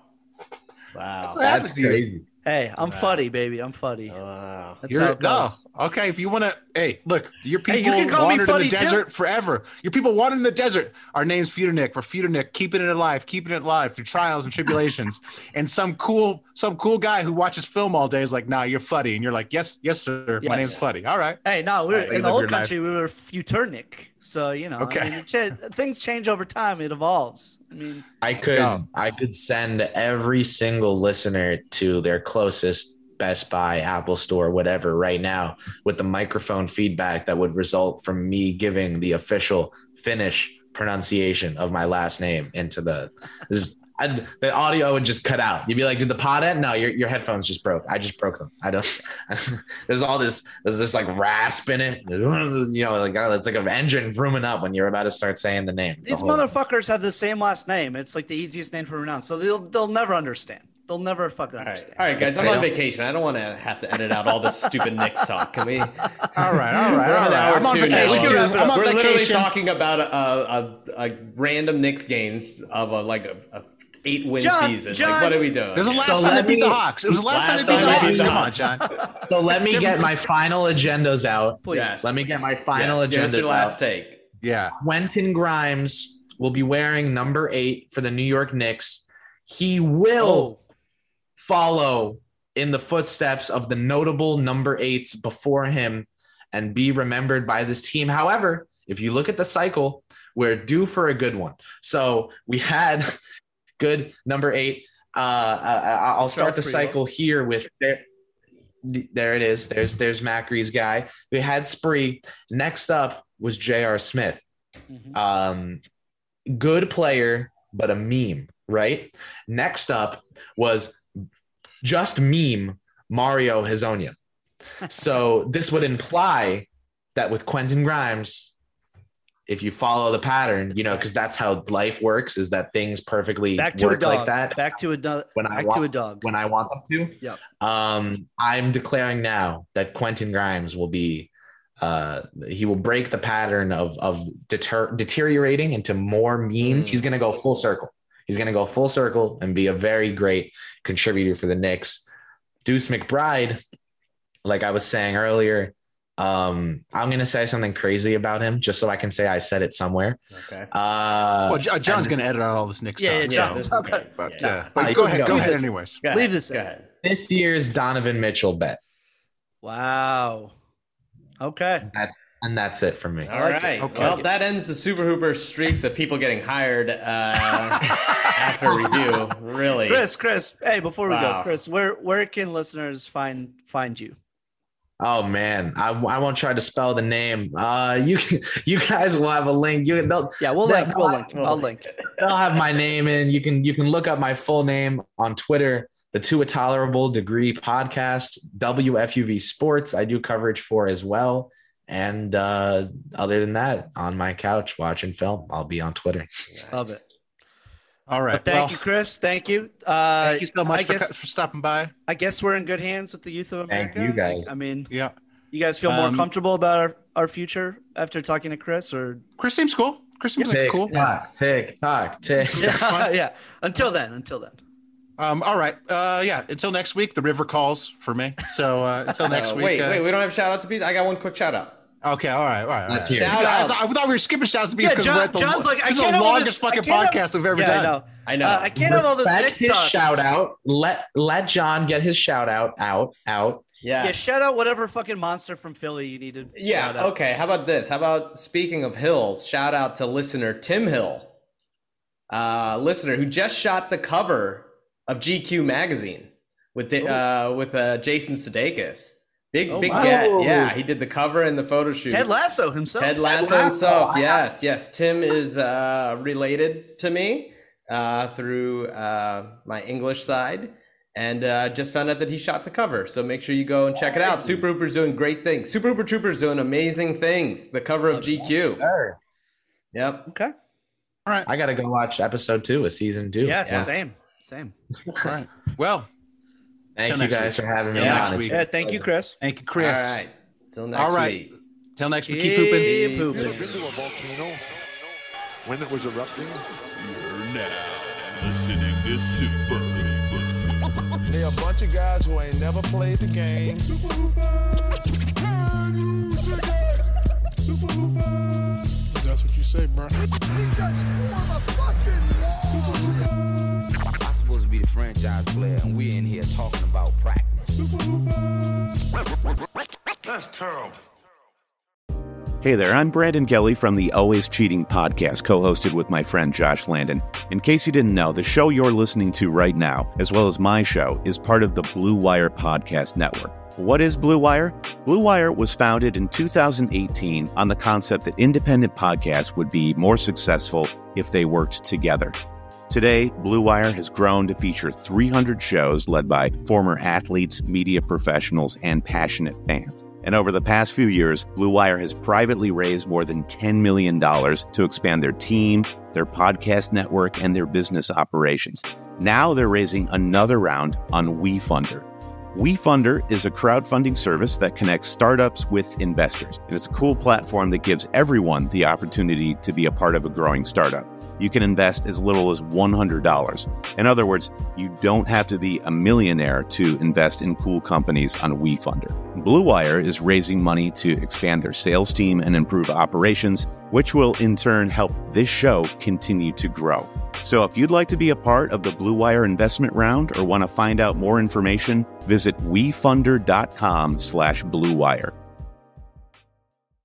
Wow. That's That's to you. Hey, I'm fuddy, baby. I'm fuddy. Wow. That's You're, how it no, okay. If you want to, hey, look, your people Hey, you can call me wandered in funny the too. desert forever. Your people wandered in the desert. Our name's Feudernick. We're Feudernick, keeping it alive, keeping it alive through trials and tribulations. and some cool, some cool guy who watches film all day is like, "Nah, you're Fuddy," and you're like, "Yes, yes, sir. My name's Fuddy. All right." Hey, no, we we're Right, in the old your life. country. We were Futurnic. So you know, Okay. I mean, it cha- things change over time. It evolves. I mean, I could Yeah. I could send every single listener to their closest Best Buy, Apple Store, whatever, right now with the microphone feedback that would result from me giving the official Finnish pronunciation of my last name into the. This, I, the audio would just cut out. You'd be like, "Did the pod end?" No, your, your headphones just broke. I just broke them. I don't. there's all this. There's this like rasp in it. You know, like uh, it's like an engine vrooming up when you're about to start saying the name. It's these whole- motherfuckers have the same last name. It's like the easiest name to pronounce. So they'll they'll never understand. They'll never fucking All right, understand. all right, guys. I'm They on vacation. I don't want to have to edit out all this stupid Knicks talk. Can we? All right, all right, We're all on I'm on two now. vacation. We can wrap it too. up. I'm on We're literally talking about a, a, a, a random Knicks game of a like a, a eight win John, season. John. like, what are we doing? It was the last So time they let beat the Hawks. It was the last, time they beat the Hawks. beat the Come on, John. So let me get my final agendas out. Please. Yes. Let me get my final yes, agendas your last out. take. Yeah. Quentin Grimes will be wearing number eight for the New York Knicks. He will Oh, follow in the footsteps of the notable number eights before him and be remembered by this team. However, if you look at the cycle, we're due for a good one. So we had good number eight. Uh, I, I'll start the Charles Friedel. cycle here with there. There it is. There's there's Macri's guy. We had Spree. Next up was J.R. Smith. mhm. Um, good player, but a meme, right? Next up was just meme Mario Hezonja. So this would imply that with Quentin Grimes, if you follow the pattern, you know, because that's how life works, is that things perfectly back to a work dog. like that Back to a dog. when I Back want to a dog. when I want them to. Yep. Um, I'm declaring now that Quentin Grimes will be uh he will break the pattern of of deter- deteriorating into more memes. He's gonna go full circle. He's gonna go full circle and be a very great contributor for the Knicks. Deuce McBride, like I was saying earlier, um, I'm gonna say something crazy about him just so I can say I said it somewhere. Okay. Uh, Well, John's going to edit out all this Knicks Yeah, talk. yeah, Yeah, John, this is But, Yeah. yeah. But Nah, go ahead. Go go. ahead, this- anyways. Go ahead. Leave this Go in. ahead. this year's Donovan Mitchell bet, Wow. Okay. and that's it for me. All like right. Okay. Well, that ends the Super Hooper streaks of people getting hired uh, after review. Really. Chris, Chris, hey, before we Wow. go, Chris, where where can listeners find find you? Oh man, I, I won't try to spell the name. Uh, you can, you guys will have a link. You they'll, Yeah, we'll That- link. We'll link. I'll link. they'll have my name in. You can you can look up my full name on Twitter. The To a Tolerable Degree podcast, WFUV Sports. I do coverage for as well. And uh, other than that, on my couch watching film, I'll be on Twitter. Love it. All right. But thank well, you, Chris. Thank you. Uh, thank you so much for, guess, for stopping by. I guess we're in good hands with the youth of America. Thank America. you, guys. I mean, Yeah. you guys feel more Um, comfortable about our, our future after talking to Chris, or Chris seems cool. Chris seems like Tick cool. tock, tick tock, tick. yeah, yeah. Until then, until then. Um, all right. Uh, yeah. Until next week, the river calls for me. So uh, until next Uh, week. wait, uh, wait, we don't have shout out to Pete. I got one quick shout out. Okay. All right. All right. All right. Let's hear it. Shout I, out. thought, I thought we were skipping shout outs to Yeah, because John- we're at the, John's like, I this is the longest this- fucking can't have- podcast I've ever Yeah, I done. know. I know. Uh, I can't have all this Respect Knicks his talk. shout out. Let let John get his shout out out out. Yes. Yeah, shout out whatever fucking monster from Philly you needed. Yeah. shout out. Okay. How about this? How about speaking of hills? Shout out to listener Tim Hill, uh, listener who just shot the cover of GQ magazine with the, uh, with uh, Jason Sudeikis. Big Oh, big wow. get. Yeah, he did the cover and the photo shoot. Ted Lasso himself. Ted Lasso himself. Yes, yes. Tim is uh, related to me uh, through uh, my English side, and uh, just found out that he shot the cover. So make sure you go and check it out. Super Hooper's doing great things. Super Hooper Troopers doing amazing things. The cover of GQ. Yep. Okay. All right. I gotta go watch episode two of season two. Yeah, Yeah. same. Same. All right. Well, Thank Till you guys week. for having me Till on. next week. Yeah, thank you, Chris. thank you, Chris. All right. Till next All right. week. Till next week. Keep Keep pooping. pooping. You ever been to a volcano when it was erupting? You're now listening to Super Hoopers. They a bunch of guys who ain't never played the game. That's what you say, bro. I'm supposed to be the franchise player, and we're in here talking about practice. That's terrible. Hey there, I'm Brandon Kelly from the Always Cheating podcast, co hosted with my friend Josh Landon. In case you didn't know, the show you're listening to right now, as well as my show, is part of the Blue Wire Podcast Network. What is Blue Wire? Blue Wire was founded in 2018 on the concept that independent podcasts would be more successful if they worked together. Today, Blue Wire has grown to feature 300 shows led by former athletes, media professionals, and passionate fans. And over the past few years, Blue Wire has privately raised more than $10 million to expand their team, their podcast network, and their business operations. Now they're raising another round on WeFunder. WeFunder is a crowdfunding service that connects startups with investors. And it's a cool platform that gives everyone the opportunity to be a part of a growing startup. You can invest as little as $100. In other words, you don't have to be a millionaire to invest in cool companies on WeFunder. Blue Wire is raising money to expand their sales team and improve operations, which will in turn help this show continue to grow. So if you'd like to be a part of the Blue Wire investment round or want to find out more information, visit wefunder.com slash bluewire.